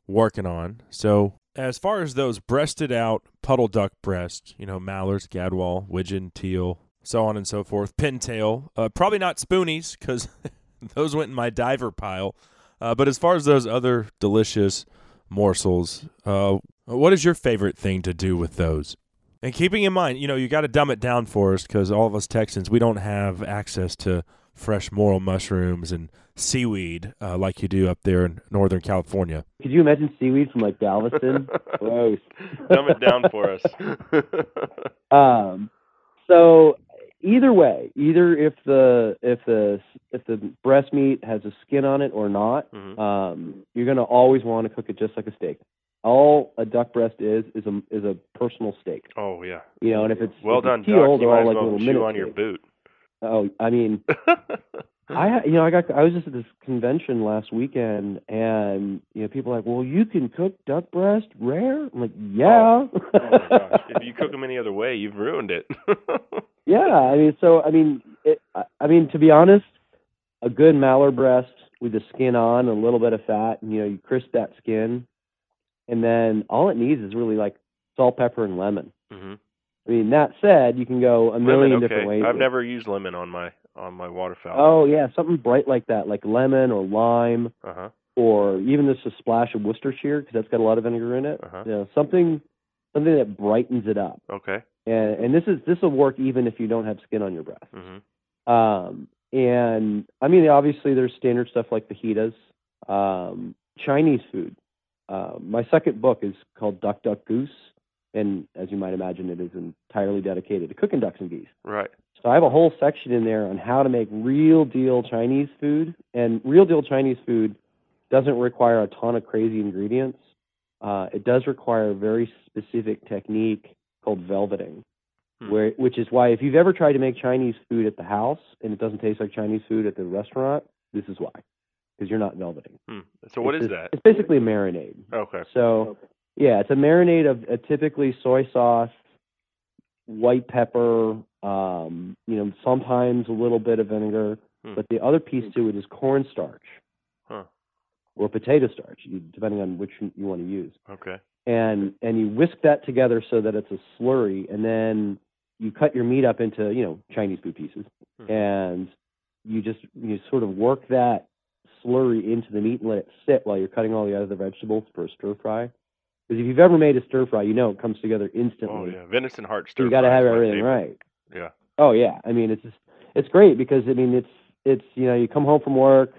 working on. So, as far as those breasted out puddle duck breast, you know, mallards, gadwall, widgeon, teal, so on and so forth, pintail, uh, probably not spoonies because <laughs> <laughs> those went in my diver pile. Uh, but as far as those other delicious morsels, uh, what is your favorite thing to do with those? And keeping in mind, you know, you got to dumb it down for us because all of us Texans, we don't have access to fresh morel mushrooms and seaweed uh, like you do up there in Northern California. Could you imagine seaweed from like Galveston? <laughs> Gross. Dumb it down for us. <laughs> um, so either way, either if the if the if the breast meat has a skin on it or not, Mhm. um, you're gonna always want to cook it just like a steak. All a duck breast is is a is a personal steak. Oh yeah. You know, and if it's Well if done, it's Duck. peeled, You might as like well chew on your steaks. boot. Oh, I mean, <laughs> I ha- you know I got I was just at this convention last weekend, and you know people are like, well, you can cook duck breast rare. I'm like, yeah. Oh my gosh. <laughs> If you cook them any other way, you've ruined it. <laughs> Yeah, I mean, so I mean, it, I, mean, to be honest, a good mallard breast with the skin on, a little bit of fat, and you know, you crisp that skin, and then all it needs is really like salt, pepper, and lemon. hmm I mean, that said, you can go a million Lemon, okay. different ways. I've never used lemon on my on my waterfowl. Oh yeah, something bright like that, like lemon or lime, Uh huh. or even just a splash of Worcestershire because that's got a lot of vinegar in it. Uh-huh. You know, something something that brightens it up. Okay. And and this is this will work even if you don't have skin on your breast. hmm Um, and I mean, obviously, there's standard stuff like fajitas, um, Chinese food. Uh, my second book is called Duck Duck Goose, and as you might imagine, it is entirely dedicated to cooking ducks and geese. Right. So I have a whole section in there on how to make real deal Chinese food, and real deal Chinese food doesn't require a ton of crazy ingredients. Uh, it does require a very specific technique called velveting, Hmm. where which is why if you've ever tried to make Chinese food at the house and it doesn't taste like Chinese food at the restaurant, this is why, because you're not velveting. Hmm. So what It's is just- that? It's basically a marinade. Okay. So, yeah, it's a marinade of uh, typically soy sauce, white pepper, um, you know, sometimes a little bit of vinegar, Hmm. but the other piece to it is cornstarch Huh. or potato starch, depending on which you want to use. Okay. And and you whisk that together so that it's a slurry, and then you cut your meat up into you know Chinese food pieces, Mhm. and you just you sort of work that slurry into the meat and let it sit while you're cutting all the other vegetables for a stir fry. Because if you've ever made a stir fry, you know it comes together instantly. Oh yeah. Venison heart stir. you got to have everything right. Yeah. Oh yeah, I mean it's just it's great because I mean it's it's you know you come home from work,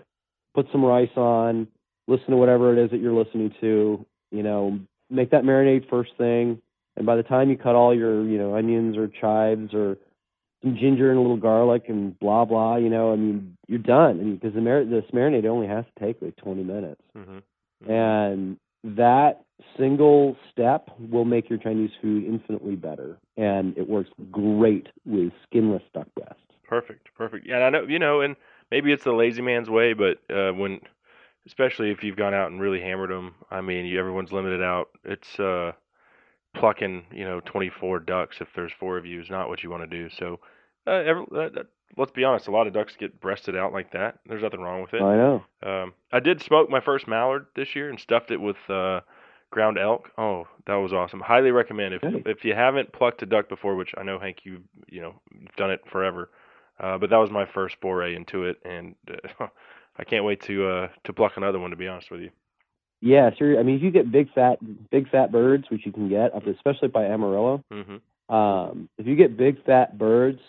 put some rice on, listen to whatever it is that you're listening to, you know, make that marinade first thing, and by the time you cut all your you know onions or chives or some ginger and a little garlic and blah blah. You know, I mean, you're done. I mean, because the mar- this marinade only has to take like 20 minutes, Mm-hmm. and that single step will make your Chinese food infinitely better, and it works great with skinless duck breast. Perfect, perfect. Yeah, and I know you know, and maybe it's the lazy man's way, but uh, when, especially if you've gone out and really hammered them, I mean, you, everyone's limited out. It's uh, plucking, you know, 24 ducks if there's four of you is not what you want to do. So, uh, every, uh, uh, let's be honest, a lot of ducks get breasted out like that. There's nothing wrong with it. I know. Um, I did smoke my first mallard this year and stuffed it with uh, ground elk. Oh, that was awesome. Highly recommend if if you haven't plucked a duck before, which I know Hank, you you know you've done it forever, uh, but that was my first foray into it, and uh, <laughs> I can't wait to uh, to pluck another one. To be honest with you. Yeah, sure. I mean, if you get big fat, big fat birds, which you can get, especially by Amarillo, hmm um, if you get big fat birds,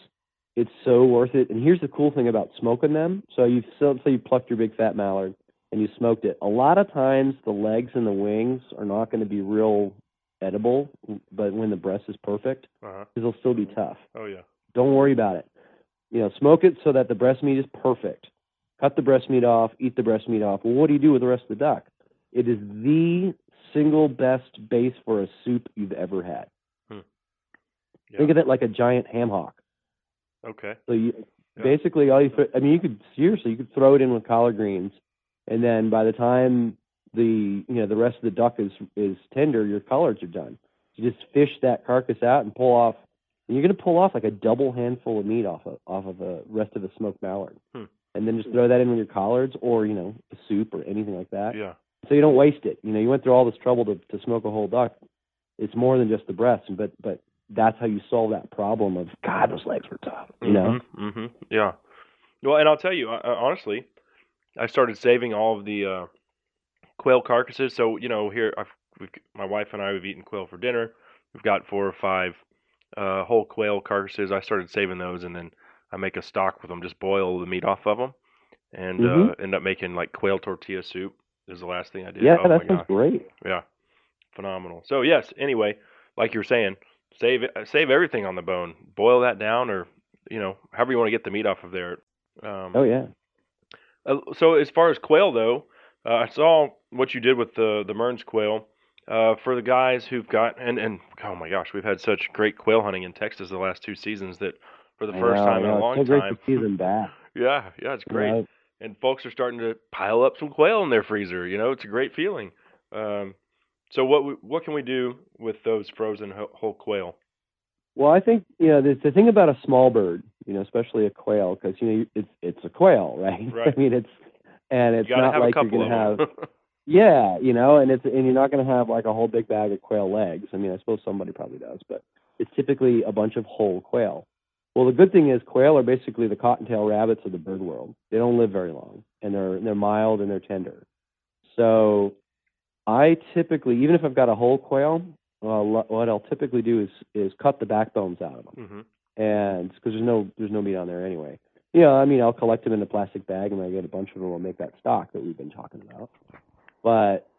it's so worth it. And here's the cool thing about smoking them. So you so let's you plucked your big fat mallard and you smoked it. A lot of times the legs and the wings are not going to be real edible, but when the breast is perfect, Uh-huh. it'll still be tough. Oh yeah. Don't worry about it. You know, smoke it so that the breast meat is perfect. Cut the breast meat off, eat the breast meat off. Well, what do you do with the rest of the duck? It is the single best base for a soup you've ever had. Yeah. Think of it like a giant ham hock. Okay. So you Yeah. basically all you I mean you could seriously you could throw it in with collard greens and then by the time the you know the rest of the duck is is tender your collards are done. You just fish that carcass out and pull off and you're going to pull off like a double handful of meat off of off of the rest of the smoked mallard. Hmm. And then just throw that in with your collards or you know a soup or anything like that. Yeah. So you don't waste it. You know, you went through all this trouble to to smoke a whole duck. It's more than just the breast, but but that's how you solve that problem of God, those legs were tough. You know. Mm-hmm. Yeah. Well, and I'll tell you, uh, honestly, I started saving all of the uh, quail carcasses. So you know, here I've, we've, my wife and I have eaten quail for dinner. We've got four or five uh, whole quail carcasses. I started saving those, and then I make a stock with them. Just boil the meat off of them, and uh, Mhm. end up making like quail tortilla soup. Is the last thing I did. Yeah, oh that sounds great. Yeah, phenomenal. So yes, anyway, like you were saying, save save everything on the bone. Boil that down, or you know, however you want to get the meat off of there. Um, Oh yeah. Uh, so as far as quail though, uh, I saw what you did with the the Mearns quail. Uh, for the guys who've got and and oh my gosh, we've had such great quail hunting in Texas the last two seasons that for the I first know, time in a long it's so great time, to see them back. <laughs> yeah, yeah, it's great know. and folks are starting to pile up some quail in their freezer. You know, it's a great feeling. Um, so what we, what can we do with those frozen whole, whole quail? Well, I think you know the, the thing about a small bird, you know, especially a quail, because you know it's it's a quail, <laughs> right? Right. I mean, it's and it's not like you're gonna have <laughs> yeah, you know, and it's and you're not gonna have like a whole big bag of quail legs. I mean, I suppose somebody probably does, but it's typically a bunch of whole quail. Well, the good thing is quail are basically the cottontail rabbits of the bird world. They don't live very long, and they're they're mild and they're tender. So, I typically, even if I've got a whole quail, uh, what I'll typically do is is cut the backbones out of them hmm and because there's no there's no meat on there anyway. Yeah, I mean I'll collect them in a plastic bag and I get a bunch of them, I'll make that stock that we've been talking about. But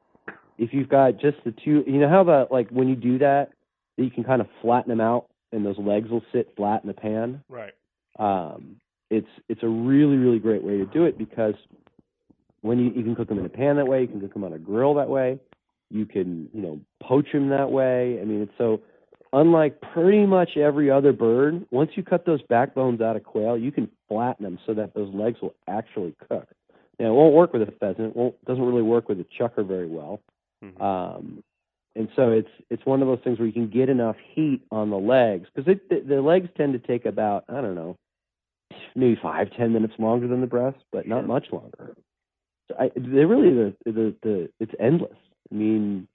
if you've got just the two, you know how the like when you do that, that you can kind of flatten them out and those legs will sit flat in the pan. Right. Um, it's it's a really really great way to do it because when you you can cook them in a pan that way, you can cook them on a grill that way, you can you know poach them that way. I mean it's so unlike pretty much every other bird, once you cut those backbones out of quail, you can flatten them so that those legs will actually cook. Now, it won't work with a pheasant. It won't, doesn't really work with a chukar very well. Mhm. Um, and so it's it's one of those things where you can get enough heat on the legs because the, the legs tend to take about I don't know maybe five ten minutes longer than the breast, but not much longer. So I, they really the, the the it's endless. I mean,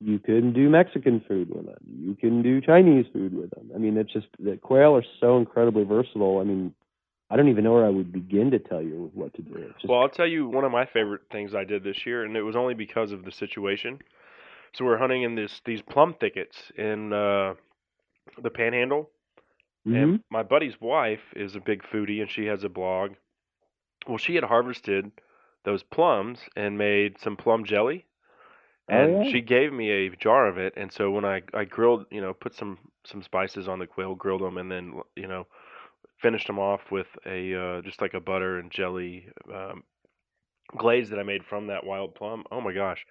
you can do Mexican food with them. You can do Chinese food with them. I mean, it's just that quail are so incredibly versatile. I mean, I don't even know where I would begin to tell you what to do. Just, Well, I'll tell you one of my favorite things I did this year, and it was only because of the situation. So we're hunting in this these plum thickets in uh, the Panhandle, Mhm. and my buddy's wife is a big foodie, and she has a blog. Well, she had harvested those plums and made some plum jelly, Oh, and yeah. she gave me a jar of it. And so when I I grilled, you know, put some some spices on the quail, grilled them, and then you know finished them off with a uh, just like a butter and jelly um, glaze that I made from that wild plum. Oh my gosh,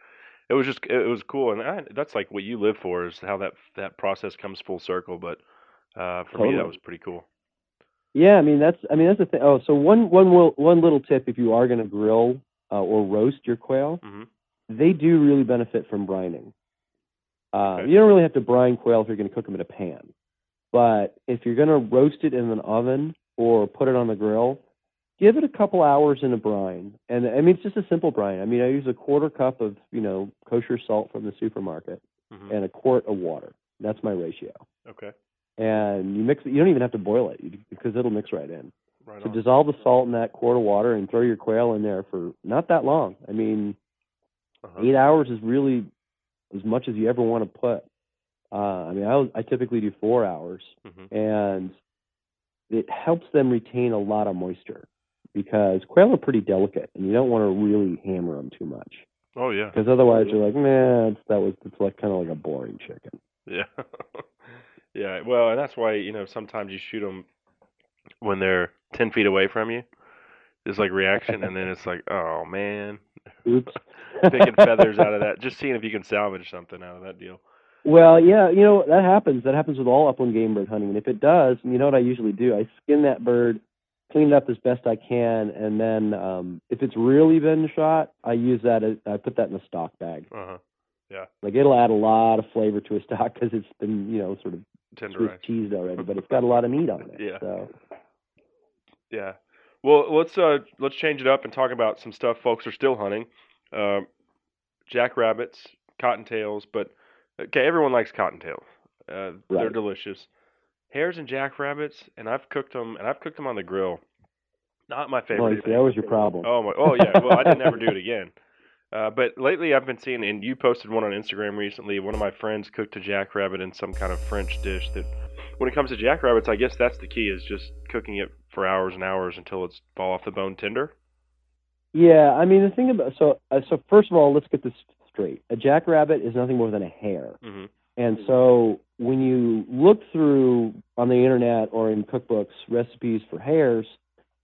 it was just it was cool, and I, that's like what you live for is how that that process comes full circle. But uh, for me, that was pretty cool. Yeah, I mean that's I mean that's the thing. Oh, so one one will, one little tip if you are going to grill uh, or roast your quail, hmm they do really benefit from brining. Uh, Okay. You don't really have to brine quail if you're going to cook them in a pan, but if you're going to roast it in an oven or put it on the grill, give it a couple hours in a brine. And I mean it's just a simple brine. I mean I use a quarter cup of you know kosher salt from the supermarket hmm and a quart of water. That's my ratio. Okay, And you mix it. You don't even have to boil it because it'll mix right in. right So on. dissolve the salt in that quart of water and throw your quail in there for not that long. I mean, Uh-huh. eight hours is really as much as you ever want to put. Uh, I mean, I, I typically do four hours, Mhm. and it helps them retain a lot of moisture because quail are pretty delicate, and you don't want to really hammer them too much Oh yeah, because otherwise you're like, man, that was it's like kind of like a boring chicken. yeah, <laughs> yeah. Well, and that's why you know sometimes you shoot them when they're ten feet away from you. There's like reaction, and then it's like, oh man, <laughs> Oops. <laughs> picking feathers out of that, just seeing if you can salvage something out of that deal. Well, yeah, you know that happens. That happens with all upland game bird hunting, and if it does, you know what I usually do? I skin that bird, clean it up as best I can, and then um, if it's really been shot, I use that. As, I put that in a stock bag. Uh huh. Yeah, Like it'll add a lot of flavor to a stock because it's been you know sort of Swiss tenderized. cheesed already, but it's got a <laughs> lot of meat on it. Yeah. So Yeah. Well, let's uh let's change it up and talk about some stuff folks are still hunting. Um, jackrabbits, cottontails, but okay, everyone likes cottontails. Uh, They're delicious. Hares and jackrabbits, and I've cooked them, and I've cooked them on the grill. Not my favorite. see, that was your problem. Oh my! Oh yeah. Well, I didn't ever do it again. Uh, but lately, I've been seeing, and you posted one on Instagram recently. One of my friends cooked a jackrabbit in some kind of French dish. That, when it comes to jackrabbits, I guess that's the key: is just cooking it for hours and hours until it's fall off the bone tender. Yeah, I mean the thing about so uh, so first of all, let's get this straight. A jackrabbit is nothing more than a hare. hmm And so when you look through on the internet or in cookbooks recipes for hares,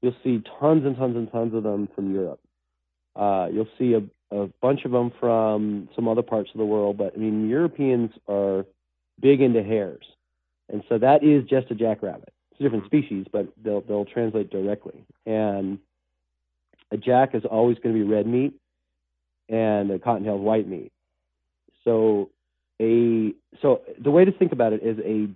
you'll see tons and tons and tons of them from Europe. Uh, you'll see a, a bunch of them from some other parts of the world, but I mean Europeans are big into hares, and so that is just a jackrabbit. It's a different species, but they'll they'll translate directly. And a jack is always going to be red meat, and a cottontail is white meat. So a so the way to think about it is a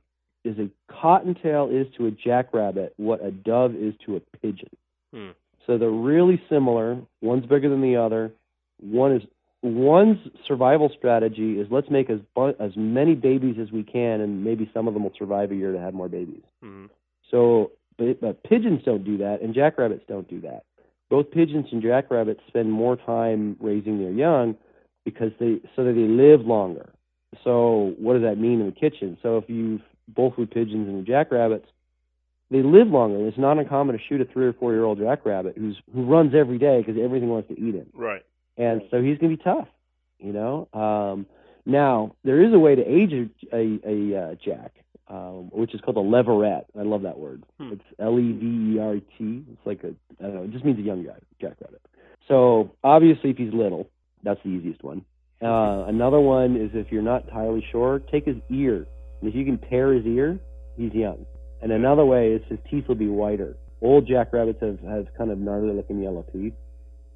is a cottontail is to a jackrabbit what a dove is to a pigeon. Hmm. So they're really similar. One's bigger than the other. One is one's survival strategy is let's make as as many babies as we can, and maybe some of them will survive a year to have more babies. hmm So, but, but pigeons don't do that, and jackrabbits don't do that. Both pigeons and jackrabbits spend more time raising their young because they so that they live longer. So, what does that mean in the kitchen? So, if you've both with pigeons and jackrabbits, they live longer. It's not uncommon to shoot a three or four year old jackrabbit who's who runs every day because everything wants to eat him Right. And so he's going to be tough. You know. Um, now there is a way to age a a, a uh, jack, um, which is called a leveret. I love that word. Hmm. It's L E V E R T. It's like a I don't know. It just means a young guy, jackrabbit. So obviously, if he's little, that's the easiest one. Uh, another one is if you're not entirely sure, take his ear. And if you can tear his ear, he's young. And another way is his teeth will be whiter. Old jackrabbits have, have kind of gnarly looking yellow teeth,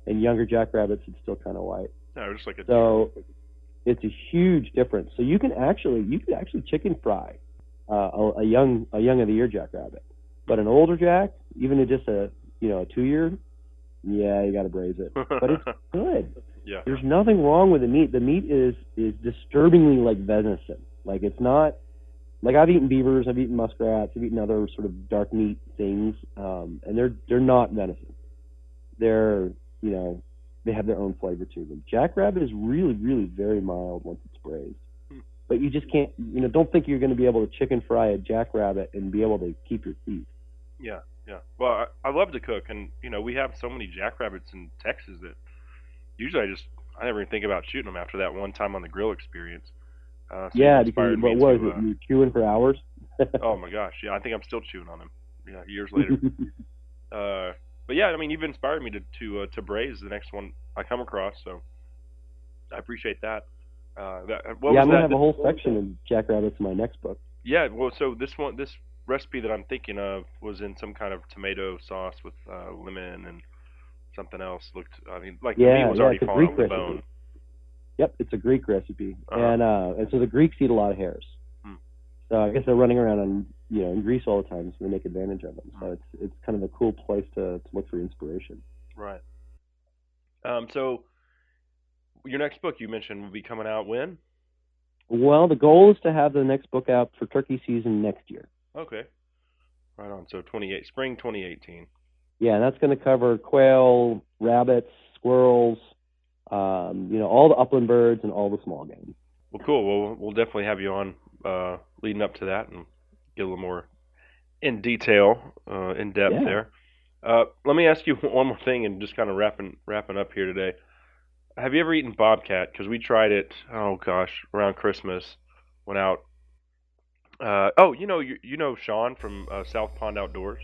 and younger jackrabbits it's still kind of white. No, just like a So it's a huge difference. So you can actually you can actually chicken fry uh, a, a young a young of the year jackrabbit, but an older jack, even a, just a you know a two year, yeah, you got to braise it. But it's <laughs> good. yeah. There's nothing wrong with the meat. The meat is is disturbingly like venison. Like it's not like I've eaten beavers, I've eaten muskrats, I've eaten other sort of dark meat things, um, and they're they're not venison. They're you know they have their own flavor to them. Jackrabbit is really really very mild once it's braised, Hmm. but you just can't you know don't think you're going to be able to chicken fry a jackrabbit and be able to keep your teeth. Yeah, yeah. Well, I, I love to cook, and you know we have so many jackrabbits in Texas that usually I just I never even think about shooting them after that one time on the grill experience. Uh, so yeah, because what was to, it? uh, You're chewing for hours. oh my gosh, yeah, I think I'm still chewing on them. yeah, years later. <laughs> uh, but yeah, I mean, you've inspired me to to uh, to braise the next one I come across. So I appreciate that. Uh, that what yeah, I'm gonna that? have a whole section of jackrabbits in my next book. Yeah, well, so this one, this recipe that I'm thinking of was in some kind of tomato sauce with uh, lemon and something else. Looked, I mean, like the Yeah, meat was yeah, already falling off the recipe. bone. Yep, it's a Greek recipe, Uh-huh. and uh, and so the Greeks eat a lot of hares. Hmm. So I guess they're running around on you know in Greece all the time, so they make advantage of them. So it's it's kind of a cool place to, to look for inspiration. Right. Um. So your next book you mentioned will be coming out when? Well, the goal is to have the next book out for turkey season next year. Okay. Right on. So 28 spring 2018. Yeah, and that's going to cover quail, rabbits, squirrels, um, you know, all the upland birds and all the small game. Well, cool. Well, we'll- we'll definitely have you on uh, leading up to that and get a little more in detail, uh, in depth Yeah. there. Uh, let me ask you <laughs> one more thing, and just kind of wrapping wrapping up here today. Have you ever eaten bobcat? Because we tried it. Oh gosh, around Christmas, went out. Uh, oh, you know, you, you know Sean from uh, South Pond Outdoors.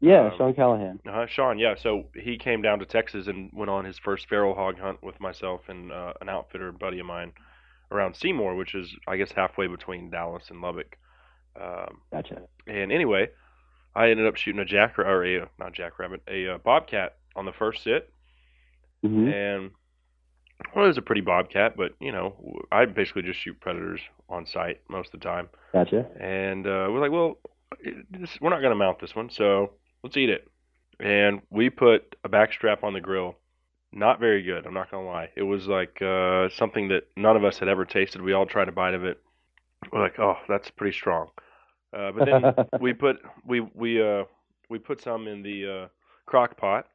Yeah, Um, Sean Callahan. Uh, Sean, yeah. So he came down to Texas and went on his first feral hog hunt with myself and uh, an outfitter buddy of mine around Seymour, which is I guess halfway between Dallas and Lubbock. Um, Gotcha. and anyway, I ended up shooting a jack or a not jackrabbit, a uh, bobcat on the first sit, hmm and well, it was a pretty bobcat, but you know, I basically just shoot predators on site most of the time. Gotcha. And uh, we're like, well, it- this, we're not going to mount this one, so let's eat it. And we put a backstrap on the grill. Not very good. I'm not going to lie. It was like uh, something that none of us had ever tasted. We all tried a bite of it. We're like, oh, that's pretty strong. Uh, but then <laughs> we put we we uh we put some in the uh, crock pot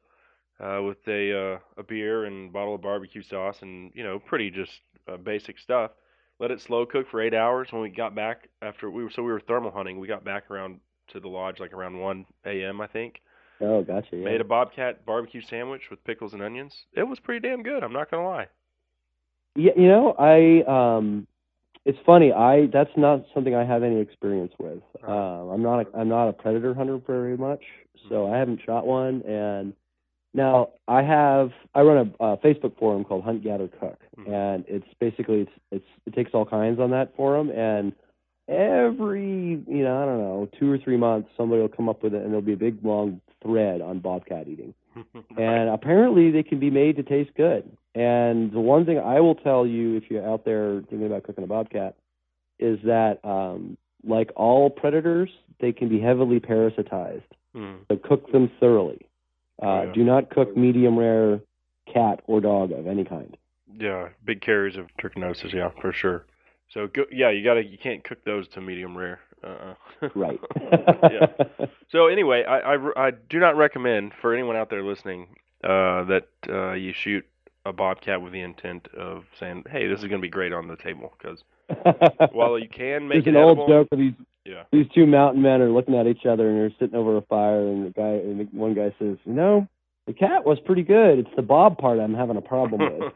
uh, with a uh, a beer and bottle of barbecue sauce and you know pretty just uh, basic stuff. Let it slow cook for eight hours. When we got back after we were so we were thermal hunting, we got back around to the lodge like around one a.m. I think. Oh, gotcha. Yeah. Made a bobcat barbecue sandwich with pickles and onions. It was pretty damn good. I'm not gonna lie. Yeah, you know, I um it's funny, I that's not something I have any experience with. Um I'm not a I'm not a predator hunter very much, so I haven't shot one and now I have I run a, uh Facebook forum called Hunt Gather Cook Mhm. and it's basically it's it's it takes all kinds on that forum and every you know I don't know two or three months somebody will come up with it and there'll be a big long thread on bobcat eating <laughs> and apparently they can be made to taste good. And the one thing I will tell you if you're out there thinking about cooking a bobcat is that um, like all predators, they can be heavily parasitized. Mm. So cook them thoroughly. Uh, yeah. Do not cook medium rare cat or dog of any kind. Yeah, big carriers of trichinosis, yeah, for sure. So go, yeah, you gotta you can't cook those to medium rare. Uh-uh. Right. <laughs> yeah. <laughs> So anyway, I, I, I do not recommend for anyone out there listening uh, that uh, you shoot a bobcat with the intent of saying, "Hey, this is going to be great on the table." Because <laughs> while you can make There's it an old joke where these yeah, these two mountain men are looking at each other and they're sitting over a fire and the guy and the, one guy says, "You know, the cat was pretty good. It's the bob part I'm having a problem with."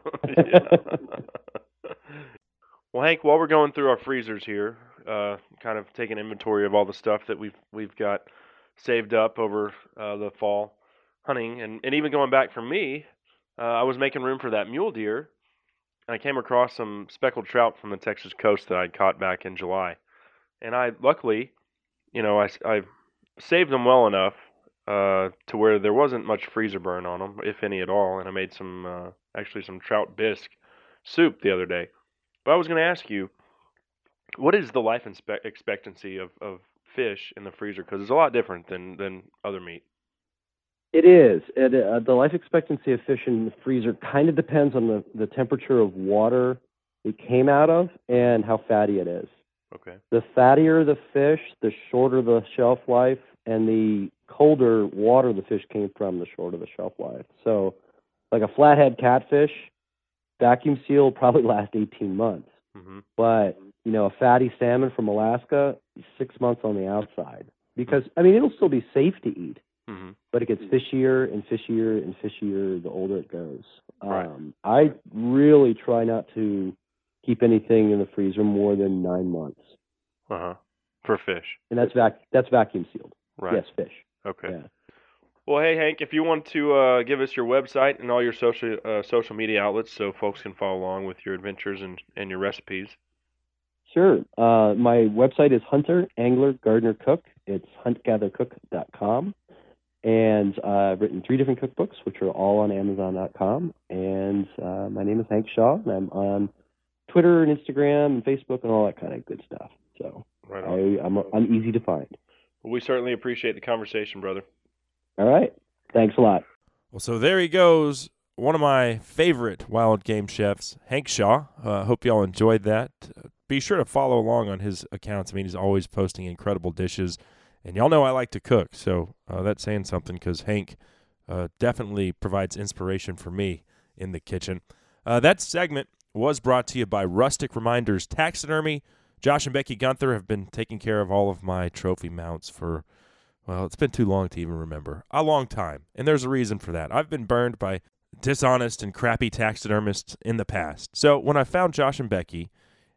Well, Hank, while we're going through our freezers here, uh, kind of taking inventory of all the stuff that we've we've got saved up over uh, the fall hunting, and, and even going back for me, uh, I was making room for that mule deer, and I came across some speckled trout from the Texas coast that I'd caught back in July, and I luckily, you know, I I saved them well enough uh, to where there wasn't much freezer burn on them, if any at all, and I made some uh, actually some trout bisque soup the other day. But I was going to ask you, what is the life inspe- expectancy of, of fish in the freezer? Because it's a lot different than, than other meat. It is. It, uh, the life expectancy of fish in the freezer kind of depends on the, the temperature of water it came out of and how fatty it is. Okay. The fattier the fish, the shorter the shelf life, and the colder water the fish came from, the shorter the shelf life. So, like a flathead catfish, vacuum seal probably <laughs> last 18 months. hmm But, you know, a fatty salmon from Alaska, six months on the outside. Because, I mean, it'll still be safe to eat hmm but it gets fishier and fishier and fishier the older it goes. Right. Um, I really try not to keep anything in the freezer more than nine months, Uh huh. For fish. and that's vac that's vacuum sealed. Right. Yes, fish. Okay. Yeah. Well, hey Hank, if you want to uh, give us your website and all your social uh, social media outlets, so folks can follow along with your adventures and, and your recipes. Sure. Uh, my website is Hunter Angler Gardener Cook. It's huntgathercook.com. And uh, I've written three different cookbooks, which are all on Amazon.com. And uh, my name is Hank Shaw, and I'm on Twitter and Instagram and Facebook and all that kind of good stuff. So Right I, I'm, I'm easy to find. Well, we certainly appreciate the conversation, brother. All right. Thanks a lot. Well, so there he goes. One of my favorite wild game chefs, Hank Shaw. Uh, hope y'all enjoyed that. Be sure to follow along on his accounts. I mean, he's always posting incredible dishes. And y'all know I like to cook, so uh, that's saying something because Hank uh, definitely provides inspiration for me in the kitchen. Uh, that segment was brought to you by Rustic Reminders Taxidermy. Josh and Becky Gunther have been taking care of all of my trophy mounts for, well, it's been too long to even remember. A long time. And there's a reason for that. I've been burned by dishonest and crappy taxidermists in the past. So when I found Josh and Becky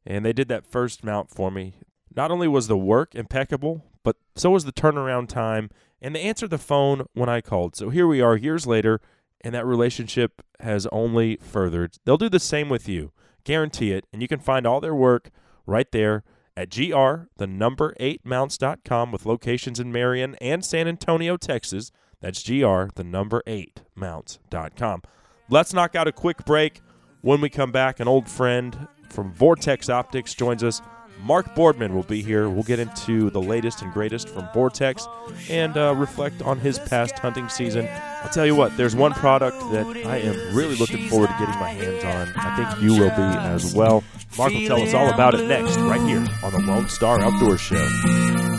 and they did that first mount for me, not only was the work impeccable, but so was the turnaround time, and they answered the phone when I called. So here we are years later, and that relationship has only furthered. They'll do the same with you. Guarantee it. And you can find all their work right there at gr the number 8 mounts.com with locations in Marion and San Antonio, Texas. That's gr the number 8 mounts.com. Let's knock out a quick break. When we come back, an old friend from Vortex Optics joins us. Mark Boardman will be here. We'll get into the latest and greatest from Vortex and uh, reflect on his past hunting season. I'll tell you what, there's one product that I am really looking forward to getting my hands on. I think you will be as well. Mark will tell us all about it next, right here on the Lone Star Outdoor Show.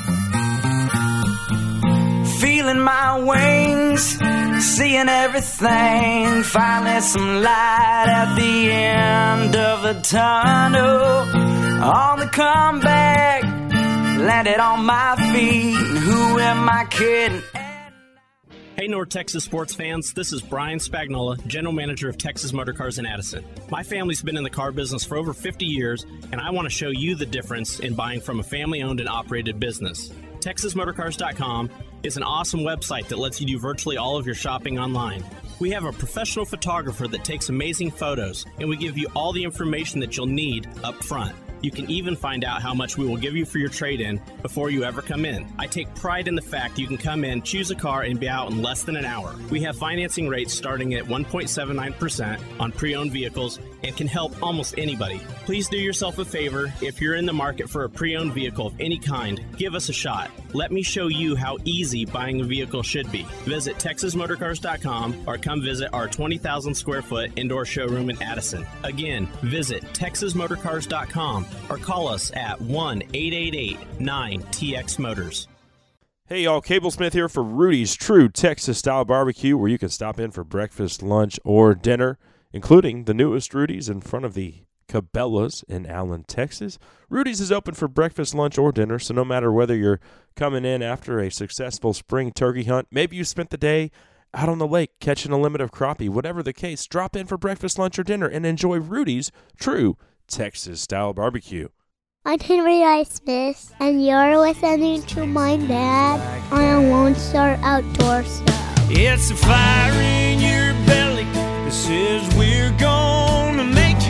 My wings, seeing everything. Finally, some light at the end of the tunnel. On the comeback, landed on my feet. Who am I kidding? Hey, North Texas sports fans, this is Brian Spagnola, General Manager of Texas Motor Cars in Addison. My family's been in the car business for over 50 years, and I want to show you the difference in buying from a family owned and operated business. TexasMotorcars.com is an awesome website that lets you do virtually all of your shopping online. We have a professional photographer that takes amazing photos, and we give you all the information that you'll need up front. You can even find out how much we will give you for your trade in before you ever come in. I take pride in the fact you can come in, choose a car, and be out in less than an hour. We have financing rates starting at 1.79% on pre owned vehicles and can help almost anybody. Please do yourself a favor if you're in the market for a pre owned vehicle of any kind, give us a shot. Let me show you how easy buying a vehicle should be. Visit TexasMotorcars.com or come visit our 20,000 square foot indoor showroom in Addison. Again, visit TexasMotorcars.com or call us at 1 888 9TX Motors. Hey y'all, Kable Smith here for Rudy's True Texas Style Barbecue, where you can stop in for breakfast, lunch, or dinner, including the newest Rudy's in front of the Cabela's in Allen, Texas. Rudy's is open for breakfast, lunch, or dinner, so no matter whether you're coming in after a successful spring turkey hunt, maybe you spent the day out on the lake catching a limit of crappie, whatever the case, drop in for breakfast, lunch, or dinner and enjoy Rudy's True Texas Style Barbecue. I'm Henry I. Smith, and you're listening to my dad on a Lone Star Outdoor Show. It's a fire we're gonna make it.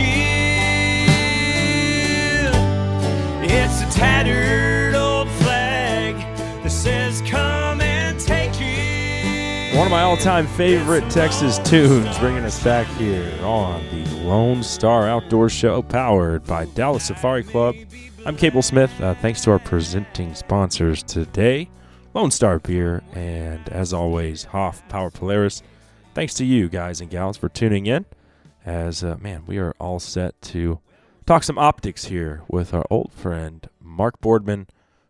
It's a tattered old flag that says come and take it. One of my all-time favorite Texas tunes, bringing us back here on the Lone Star Outdoor Show, powered by Dallas Safari Club. I'm Kable Smith. Uh, thanks to our presenting sponsors today, Lone Star Beer, and as always, Hoffpauir Polaris. Thanks to you guys and gals for tuning in. As uh, man, we are all set to talk some optics here with our old friend Mark Boardman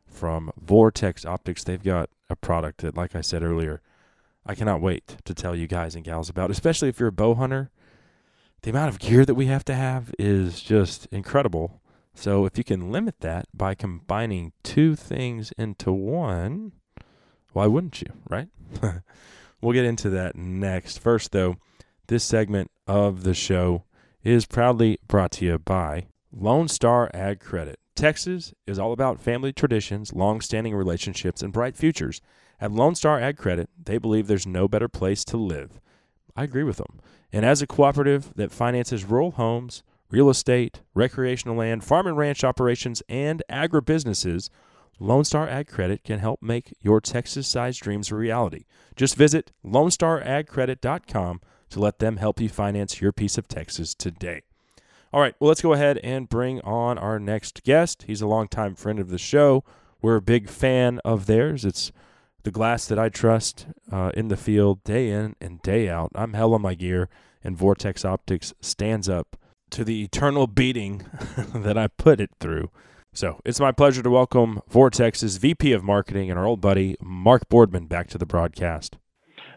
from Vortex Optics. They've got a product that, like I said earlier, I cannot wait to tell you guys and gals about, especially if you're a bow hunter. The amount of gear that we have to have is just incredible. So if you can limit that by combining two things into one, why wouldn't you, right? <laughs> we'll get into that next. First, though, this segment of the show is proudly brought to you by Lone Star Ag Credit. Texas is all about family traditions, long standing relationships, and bright futures. At Lone Star Ag Credit, they believe there's no better place to live. I agree with them. And as a cooperative that finances rural homes, real estate, recreational land, farm and ranch operations, and agribusinesses, Lone Star Ag Credit can help make your Texas sized dreams a reality. Just visit LoneStarAgCredit.com to let them help you finance your piece of Texas today. All right, well, let's go ahead and bring on our next guest. He's a longtime friend of the show. We're a big fan of theirs. It's the glass that I trust uh, in the field day in and day out. I'm hell on my gear, and Vortex Optics stands up to the eternal beating <laughs> that I put it through. So it's my pleasure to welcome Vortex's VP of Marketing and our old buddy Mark Boardman back to the broadcast.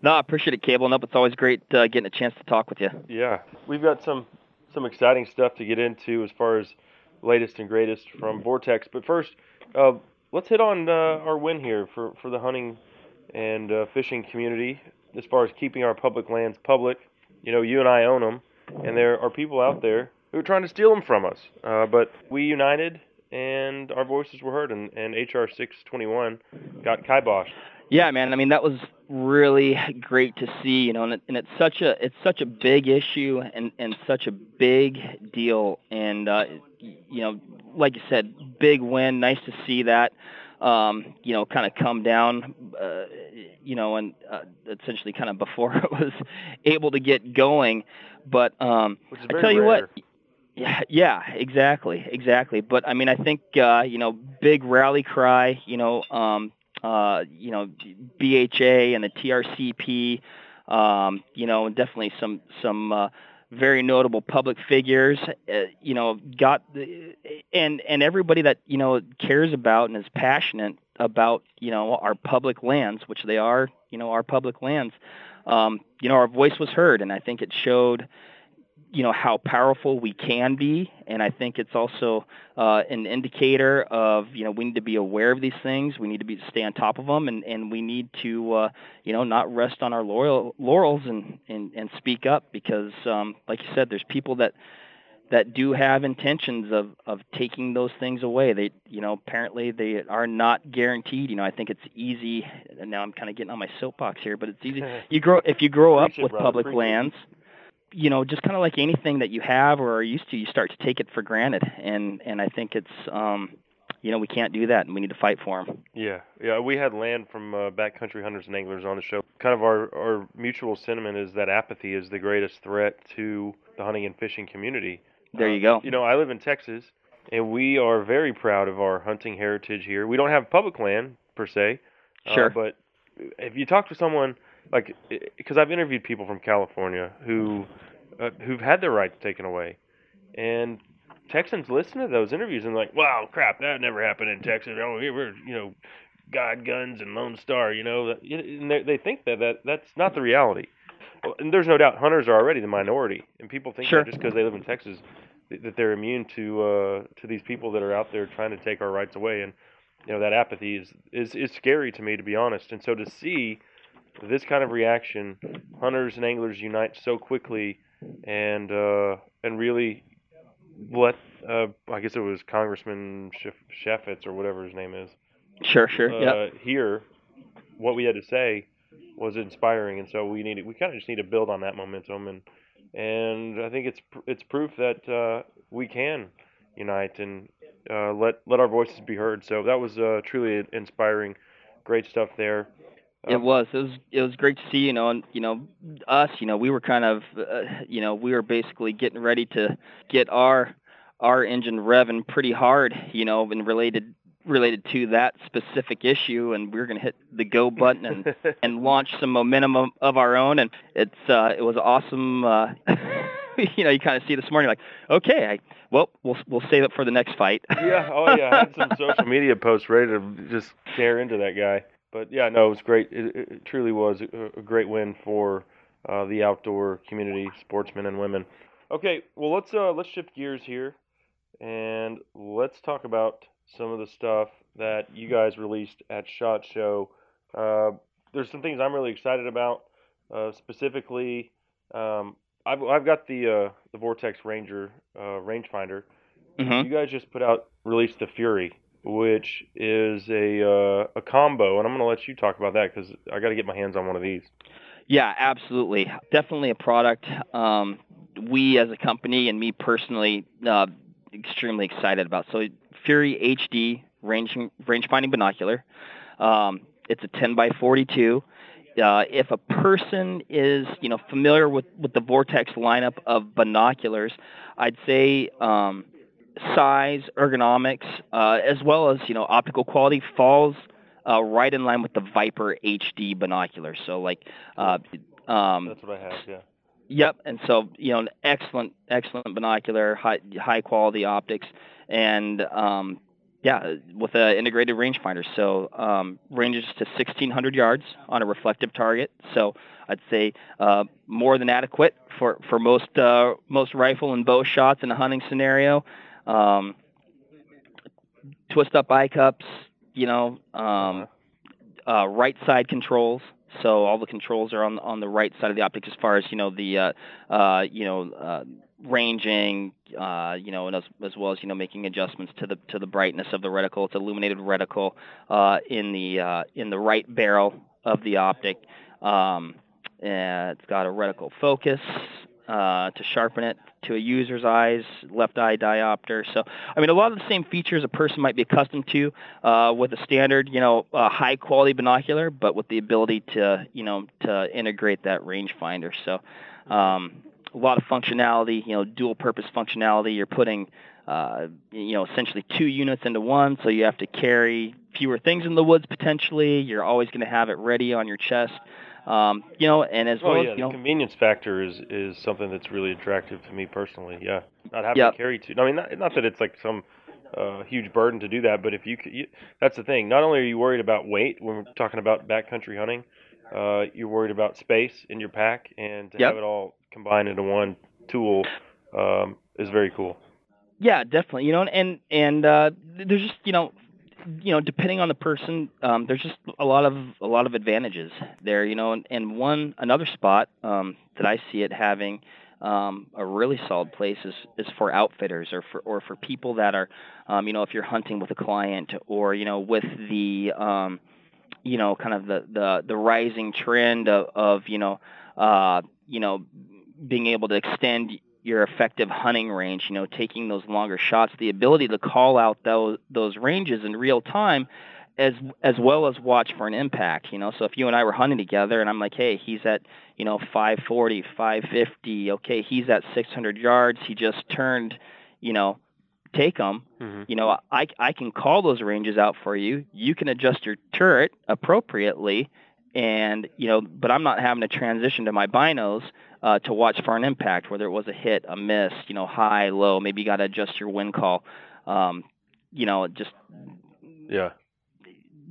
No, I appreciate it, Kable. Nope, it's always great uh, getting a chance to talk with you. Yeah, we've got some some exciting stuff to get into as far as latest and greatest from Vortex. But first, uh, let's hit on uh, our win here for, for the hunting and uh, fishing community as far as keeping our public lands public. You know, you and I own them, and there are people out there who are trying to steal them from us. Uh, but we united, and our voices were heard, and, and HR 621 got kiboshed. Yeah, man. I mean, that was really great to see, you know, and, it, and it's such a it's such a big issue and and such a big deal, and uh, you know, like you said, big win. Nice to see that, um, you know, kind of come down, uh, you know, and uh, essentially kind of before <laughs> it was able to get going. But um, I tell you rare. what, yeah, yeah, exactly, exactly. But I mean, I think uh, you know, big rally cry. You know, um, uh, you know, BHA and the TRCP. Um, you know, and definitely some some uh, very notable public figures. Uh, you know, got the, and and everybody that you know cares about and is passionate about you know our public lands, which they are. You know, our public lands. Um, you know, our voice was heard, and I think it showed you know how powerful we can be. And i think it's also uh, an indicator of you know we need to be aware of these things. We need to be stay on top of them and and we need to uh, you know not rest on our laurel, laurels and, and and speak up because um, like you said there's people that that do have intentions of of taking those things away. They you know apparently they are not guaranteed. You know i think it's easy and now i'm kind of getting on my soapbox here but it's easy. <laughs> You grow if you grow up it, with brother, public lands. it. You know, just kind of like anything that you have or are used to, you start to take it for granted, and and I think it's, um, you know, we can't do that, and we need to fight for them. Yeah, yeah. We had Land from uh, Backcountry Hunters and Anglers on the show. Kind of our, our mutual sentiment is that apathy is the greatest threat to the hunting and fishing community. There you Uh, go. You know, I live in Texas, and we are very proud of our hunting heritage here. We don't have public land per se, uh, Sure. but if you talk to someone like, because I've interviewed people from California who uh, who've had their rights taken away, and Texans listen to those interviews and like, wow, crap, that never happened in Texas. Oh, we we're you know, God, guns, and Lone Star. You know, and they they think that that that's not the reality. And there's no doubt hunters are already the minority, and people think Sure. that just because they live in Texas that they're immune to uh, to these people that are out there trying to take our rights away. And you know that apathy is is is scary to me, to be honest. And so to see this kind of reaction, hunters and anglers unite so quickly, and uh, and really let uh, I guess it was Congressman Shef- Sheffitz or whatever his name is Sure, sure, uh, yep. hear what we had to say was inspiring, and so we need we kind of just need to build on that momentum, and and I think it's it's proof that uh, we can unite and uh, let let our voices be heard. So that was uh, truly inspiring, great stuff there. It was. It was. It was great to see. You know, and you know, us. You know, we were kind of. Uh, you know, we were basically getting ready to get our our engine revving pretty hard. You know, and related related to that specific issue, and we were going to hit the go button and <laughs> and launch some momentum of, of our own. And it's uh, it was awesome. Uh, <laughs> you know, you kind of see this morning, like, okay, I, well, we'll we'll save it for the next fight. yeah, oh yeah, I had some <laughs> social media posts ready to just tear into that guy. But yeah, no, it was great. It, it truly was a, a great win for uh, the outdoor community, sportsmen and women. Okay, well let's uh, let's shift gears here, and let's talk about some of the stuff that you guys released at Shot Show. Uh, there's some things I'm really excited about. Uh, specifically, um, I've I've got the uh, the Vortex Ranger uh, rangefinder, you guys just put out released the Fury, which is a uh, a combo, and I'm going to let you talk about that because I got to get my hands on one of these. Yeah, absolutely. Definitely a product um, we as a company and me personally uh, extremely excited about. So Fury HD range range finding binocular. Um, it's a 10 by 42. Uh, if a person is you know familiar with, with the Vortex lineup of binoculars, I'd say um, size, ergonomics, uh, as well as you know optical quality falls uh, right in line with the Viper HD binocular. So like, uh, um, that's what I have. Yeah. Yep, and so you know, an excellent, excellent binocular, high, high quality optics, and um, yeah, with an integrated rangefinder. So um, ranges to 1,600 yards on a reflective target. So I'd say uh, more than adequate for for most uh, most rifle and bow shots in a hunting scenario. Um, twist up eye cups, you know, um, uh, right side controls. So all the controls are on on the right side of the optic as far as you know the uh, uh, you know uh, ranging, uh, you know, and as, as well as you know making adjustments to the to the brightness of the reticle. It's illuminated reticle uh, in the uh, in the right barrel of the optic. Um, and it's got a reticle focus uh, to sharpen it to a user's eyes, left eye diopter. So, I mean, a lot of the same features a person might be accustomed to uh, with a standard, you know, high quality binocular, but with the ability to, you know, to integrate that rangefinder. So, um, a lot of functionality, you know, dual purpose functionality. You're putting, uh, you know, essentially two units into one, so you have to carry fewer things in the woods potentially. You're always going to have it ready on your chest. Um, you know, and as oh, well yeah, as you know, the convenience factor is is something that's really attractive to me personally. Yeah, not having to carry two. I mean, not, not that it's like some uh, huge burden to do that, but if you, you, that's the thing. Not only are you worried about weight when we're talking about backcountry hunting, uh, you're worried about space in your pack, and to Yep. have it all combined into one tool um, is very cool. Yeah, definitely. You know, and and uh, there's just you know, you know, depending on the person, um, there's just a lot of a lot of advantages there. You know, and, and one another spot um, that I see it having um, a really solid place is, is for outfitters or for or for people that are, um, you know, if you're hunting with a client or you know with the um, you know, kind of the the the rising trend of, of you know, uh, you know, being able to extend your effective hunting range, you know, taking those longer shots, the ability to call out those those ranges in real time as as well as watch for an impact, you know. So if you and I were hunting together and I'm like, "Hey, he's at, you know, 540, 550. Okay, he's at 600 yards. He just turned, you know, take him." Mm-hmm. You know, I I can call those ranges out for you. You can adjust your turret appropriately and, you know, but I'm not having to transition to my binos uh, to watch for an impact, whether it was a hit, a miss, you know, high, low. Maybe you got to adjust your wind call. Um, you know, just Yeah.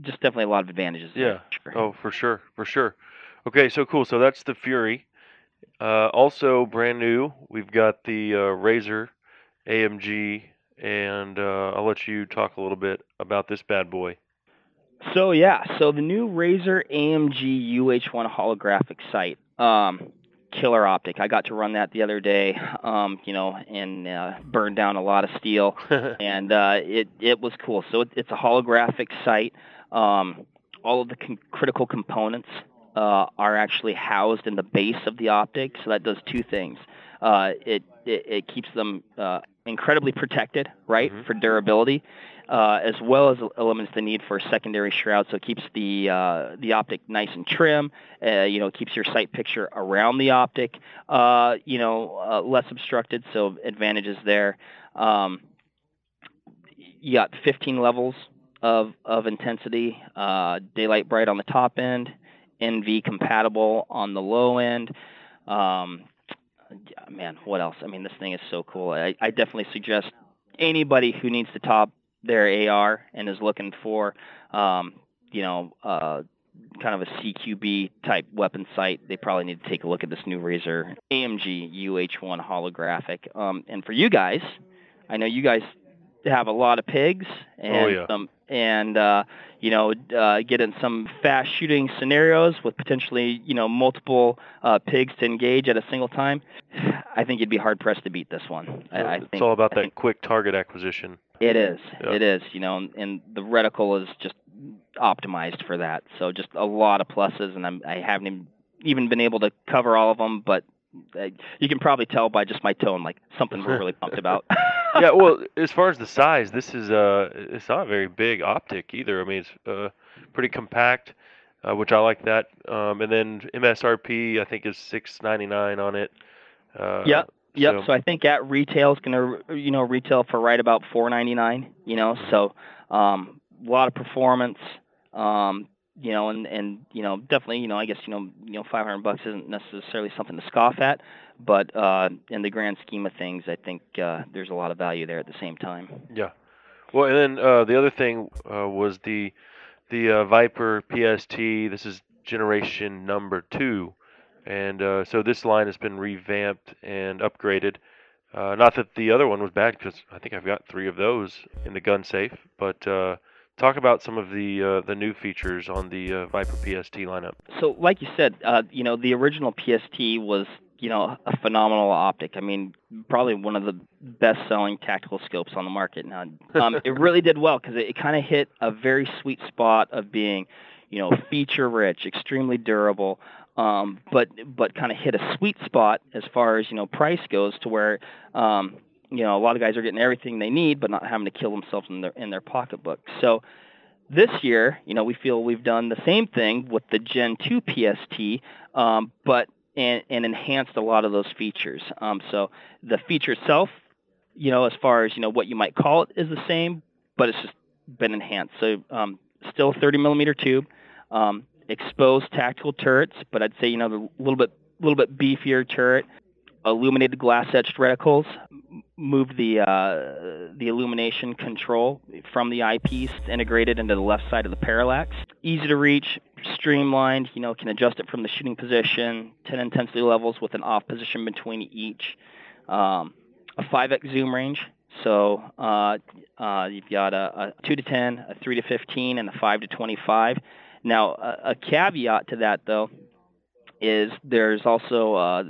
just definitely a lot of advantages. Yeah. Oh, for sure, for sure. Okay, so cool. So that's the Fury. Uh, also brand new, we've got the uh, Razor AMG, and uh, I'll let you talk a little bit about this bad boy. So yeah, so the new Razor AMG UH1 holographic sight, um, killer optic. I got to run that the other day, um, you know, and uh, burned down a lot of steel, <laughs> and uh, it it was cool. So it, it's a holographic sight. Um, all of the con- critical components uh, are actually housed in the base of the optic, so that does two things. Uh, it, it it keeps them uh, incredibly protected, right, for durability, uh, as well as eliminates the need for a secondary shroud. So it keeps the uh, the optic nice and trim. Uh, you know, keeps your sight picture around the optic, uh, you know, uh, less obstructed. So advantages there. Um, you got 15 levels of of intensity. Uh, daylight bright on the top end, NV compatible on the low end. Um, man, what else? I mean, this thing is so cool. I, I definitely suggest anybody who needs to top their AR and is looking for, um, you know, uh, kind of a CQB type weapon sight, they probably need to take a look at this new Razor AMG UH1 holographic. Um, and for you guys, I know you guys have a lot of pigs and Oh, yeah. some and uh, you know uh, get in some fast shooting scenarios with potentially you know multiple uh, pigs to engage at a single time. I think you'd be hard pressed to beat this one. I, I it's all about I that think quick target acquisition. it is. Yeah. It is. You know, and, and the reticle is just optimized for that. So just a lot of pluses, and I'm, I haven't even, even been able to cover all of them, but. Uh, you can probably tell by just my tone, like something we're really pumped about. <laughs> yeah, well, as far as the size, this is uh, it's not a very big optic either. I mean, it's uh, pretty compact, uh, which I like that. Um, and then MSRP, I think is six ninety nine on it. Uh, Yep. Yep. so- So, I think at retail is going to, you know, retail for right about four ninety nine. You know, so um, a lot of performance. Um, you know, and and you know, definitely, you know, I guess you know, you know, five hundred bucks isn't necessarily something to scoff at, but uh, in the grand scheme of things, I think uh, there's a lot of value there at the same time. Yeah. Well, and then uh, the other thing uh, was the the uh, Viper PST. This is generation number two, and uh, so this line has been revamped and upgraded. Uh, not that the other one was bad, because I think I've got three of those in the gun safe. But uh, talk about some of the uh, the new features on the uh, Viper PST lineup. So, like you said, uh, you know, the original PST was, you know, a phenomenal optic. I mean, probably one of the best-selling tactical scopes on the market now. <laughs> Um, it really did well because it, it kind of hit a very sweet spot of being, you know, feature-rich, extremely durable, um, but but kind of hit a sweet spot as far as you know price goes to where. Um, you know, a lot of guys are getting everything they need, but not having to kill themselves in their in their pocketbook. So, this year, you know, we feel we've done the same thing with the Gen 2 PST, um, but and, and enhanced a lot of those features. Um, so the feature itself, you know, as far as you know what you might call it, is the same, but it's just been enhanced. So um, still 30 millimeter tube, um, exposed tactical turrets, but I'd say you know the little bit little bit beefier turret, illuminated glass etched reticles, moved the uh, the illumination control from the eyepiece integrated into the left side of the parallax. Easy to reach, streamlined. You know, can adjust it from the shooting position, 10 intensity levels with an off position between each. Um, a 5x zoom range. So uh, uh, you've got a, a 2 to 10, a 3 to 15, and a 5 to 25. Now, a, a caveat to that, though, is there's also uh,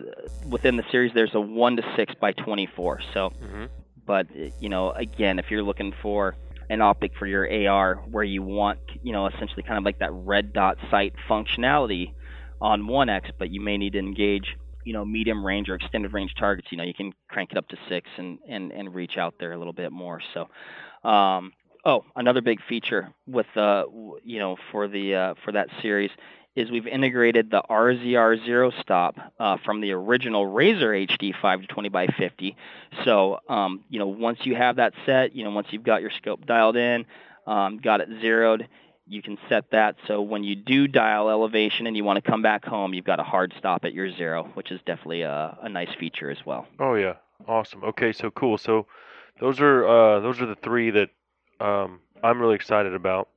within the series there's a 1 to 6 by 24. So, but you know, again, if you're looking for an optic for your AR where you want, you know, essentially kind of like that red dot sight functionality on 1x, but you may need to engage, you know, medium range or extended range targets. You know, you can crank it up to six and and and reach out there a little bit more. So, um, oh, another big feature with uh, you know, for the uh, for that series is we've integrated the RZR zero stop uh, from the original Razor HD 5 to 20 by 50. So, um, you know, once you have that set, you know, once you've got your scope dialed in, um, got it zeroed, you can set that so when you do dial elevation and you want to come back home, you've got a hard stop at your zero, which is definitely a, a nice feature as well. Oh yeah, awesome. Okay, so cool. So those are uh, those are the three that um, I'm really excited about.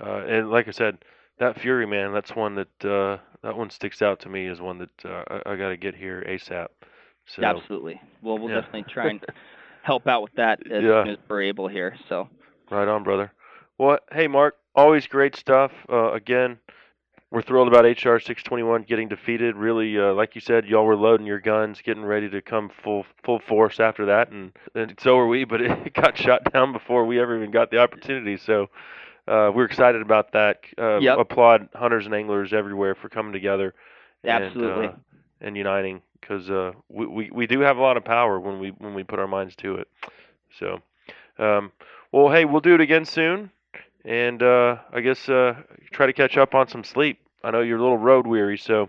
Uh, and like I said, that Fury man, that's one that uh, that one sticks out to me as one that uh, I, I got to get here ASAP. So Absolutely. Well, we'll yeah. definitely try and <laughs> help out with that as Yeah. soon as we're able here. So. Right on, brother. Well, hey, Mark, always great stuff. Uh, again, we're thrilled about HR 621 getting defeated. Really, uh, like you said, y'all were loading your guns, getting ready to come full full force after that, and, and so were we. But <laughs> it got shot down before we ever even got the opportunity. So uh, we're excited about that. Uh, Yep. Applaud hunters and anglers everywhere for coming together. Absolutely. And, uh, and uniting because uh, we, we we do have a lot of power when we when we put our minds to it. So, um, well, hey, we'll do it again soon, and uh, I guess uh, try to catch up on some sleep. I know you're a little road weary, so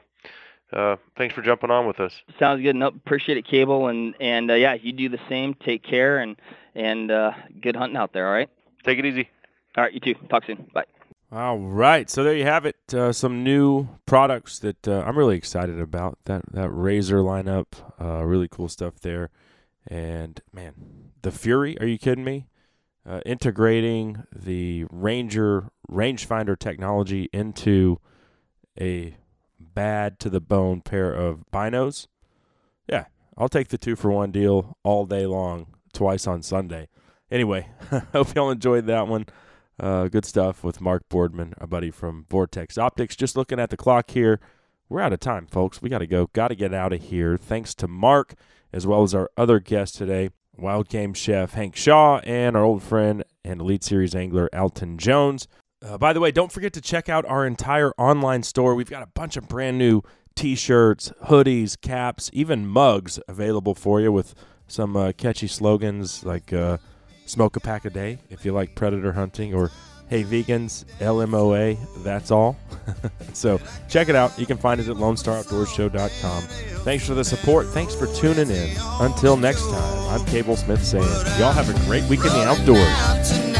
uh, thanks for jumping on with us. Sounds good. No, appreciate it, Kable, and and uh, yeah, you do the same. Take care and and uh, good hunting out there. All right. Take it easy. All right, you too. Talk soon. Bye. All right, so there you have it. Uh, some new products that uh, I'm really excited about. That that Razor lineup, uh, really cool stuff there. And man, the Fury. Are you kidding me? Uh, integrating the Ranger rangefinder technology into a bad to the bone pair of binos. Yeah, I'll take the two for one deal all day long, twice on Sunday. Anyway, <laughs> hope y'all enjoyed that one. Uh, good stuff with Mark Boardman, a buddy from Vortex Optics. Just looking at the clock here, we're out of time, folks. We got to go. Got to get out of here. Thanks to Mark, as well as our other guest today, Wild Game Chef Hank Shaw, and our old friend and Elite Series angler Alton Jones. Uh, by the way, don't forget to check out our entire online store. We've got a bunch of brand new t shirts, hoodies, caps, even mugs available for you with some uh, catchy slogans like uh, smoke a pack a day if you like predator hunting or hey vegans lmoa that's all. <laughs> So check it out. You can find us at lonestaroutdoorshow.com thanks for the support. Thanks for tuning in. Until next time i'm Kable Smith saying y'all have a great week in the outdoors.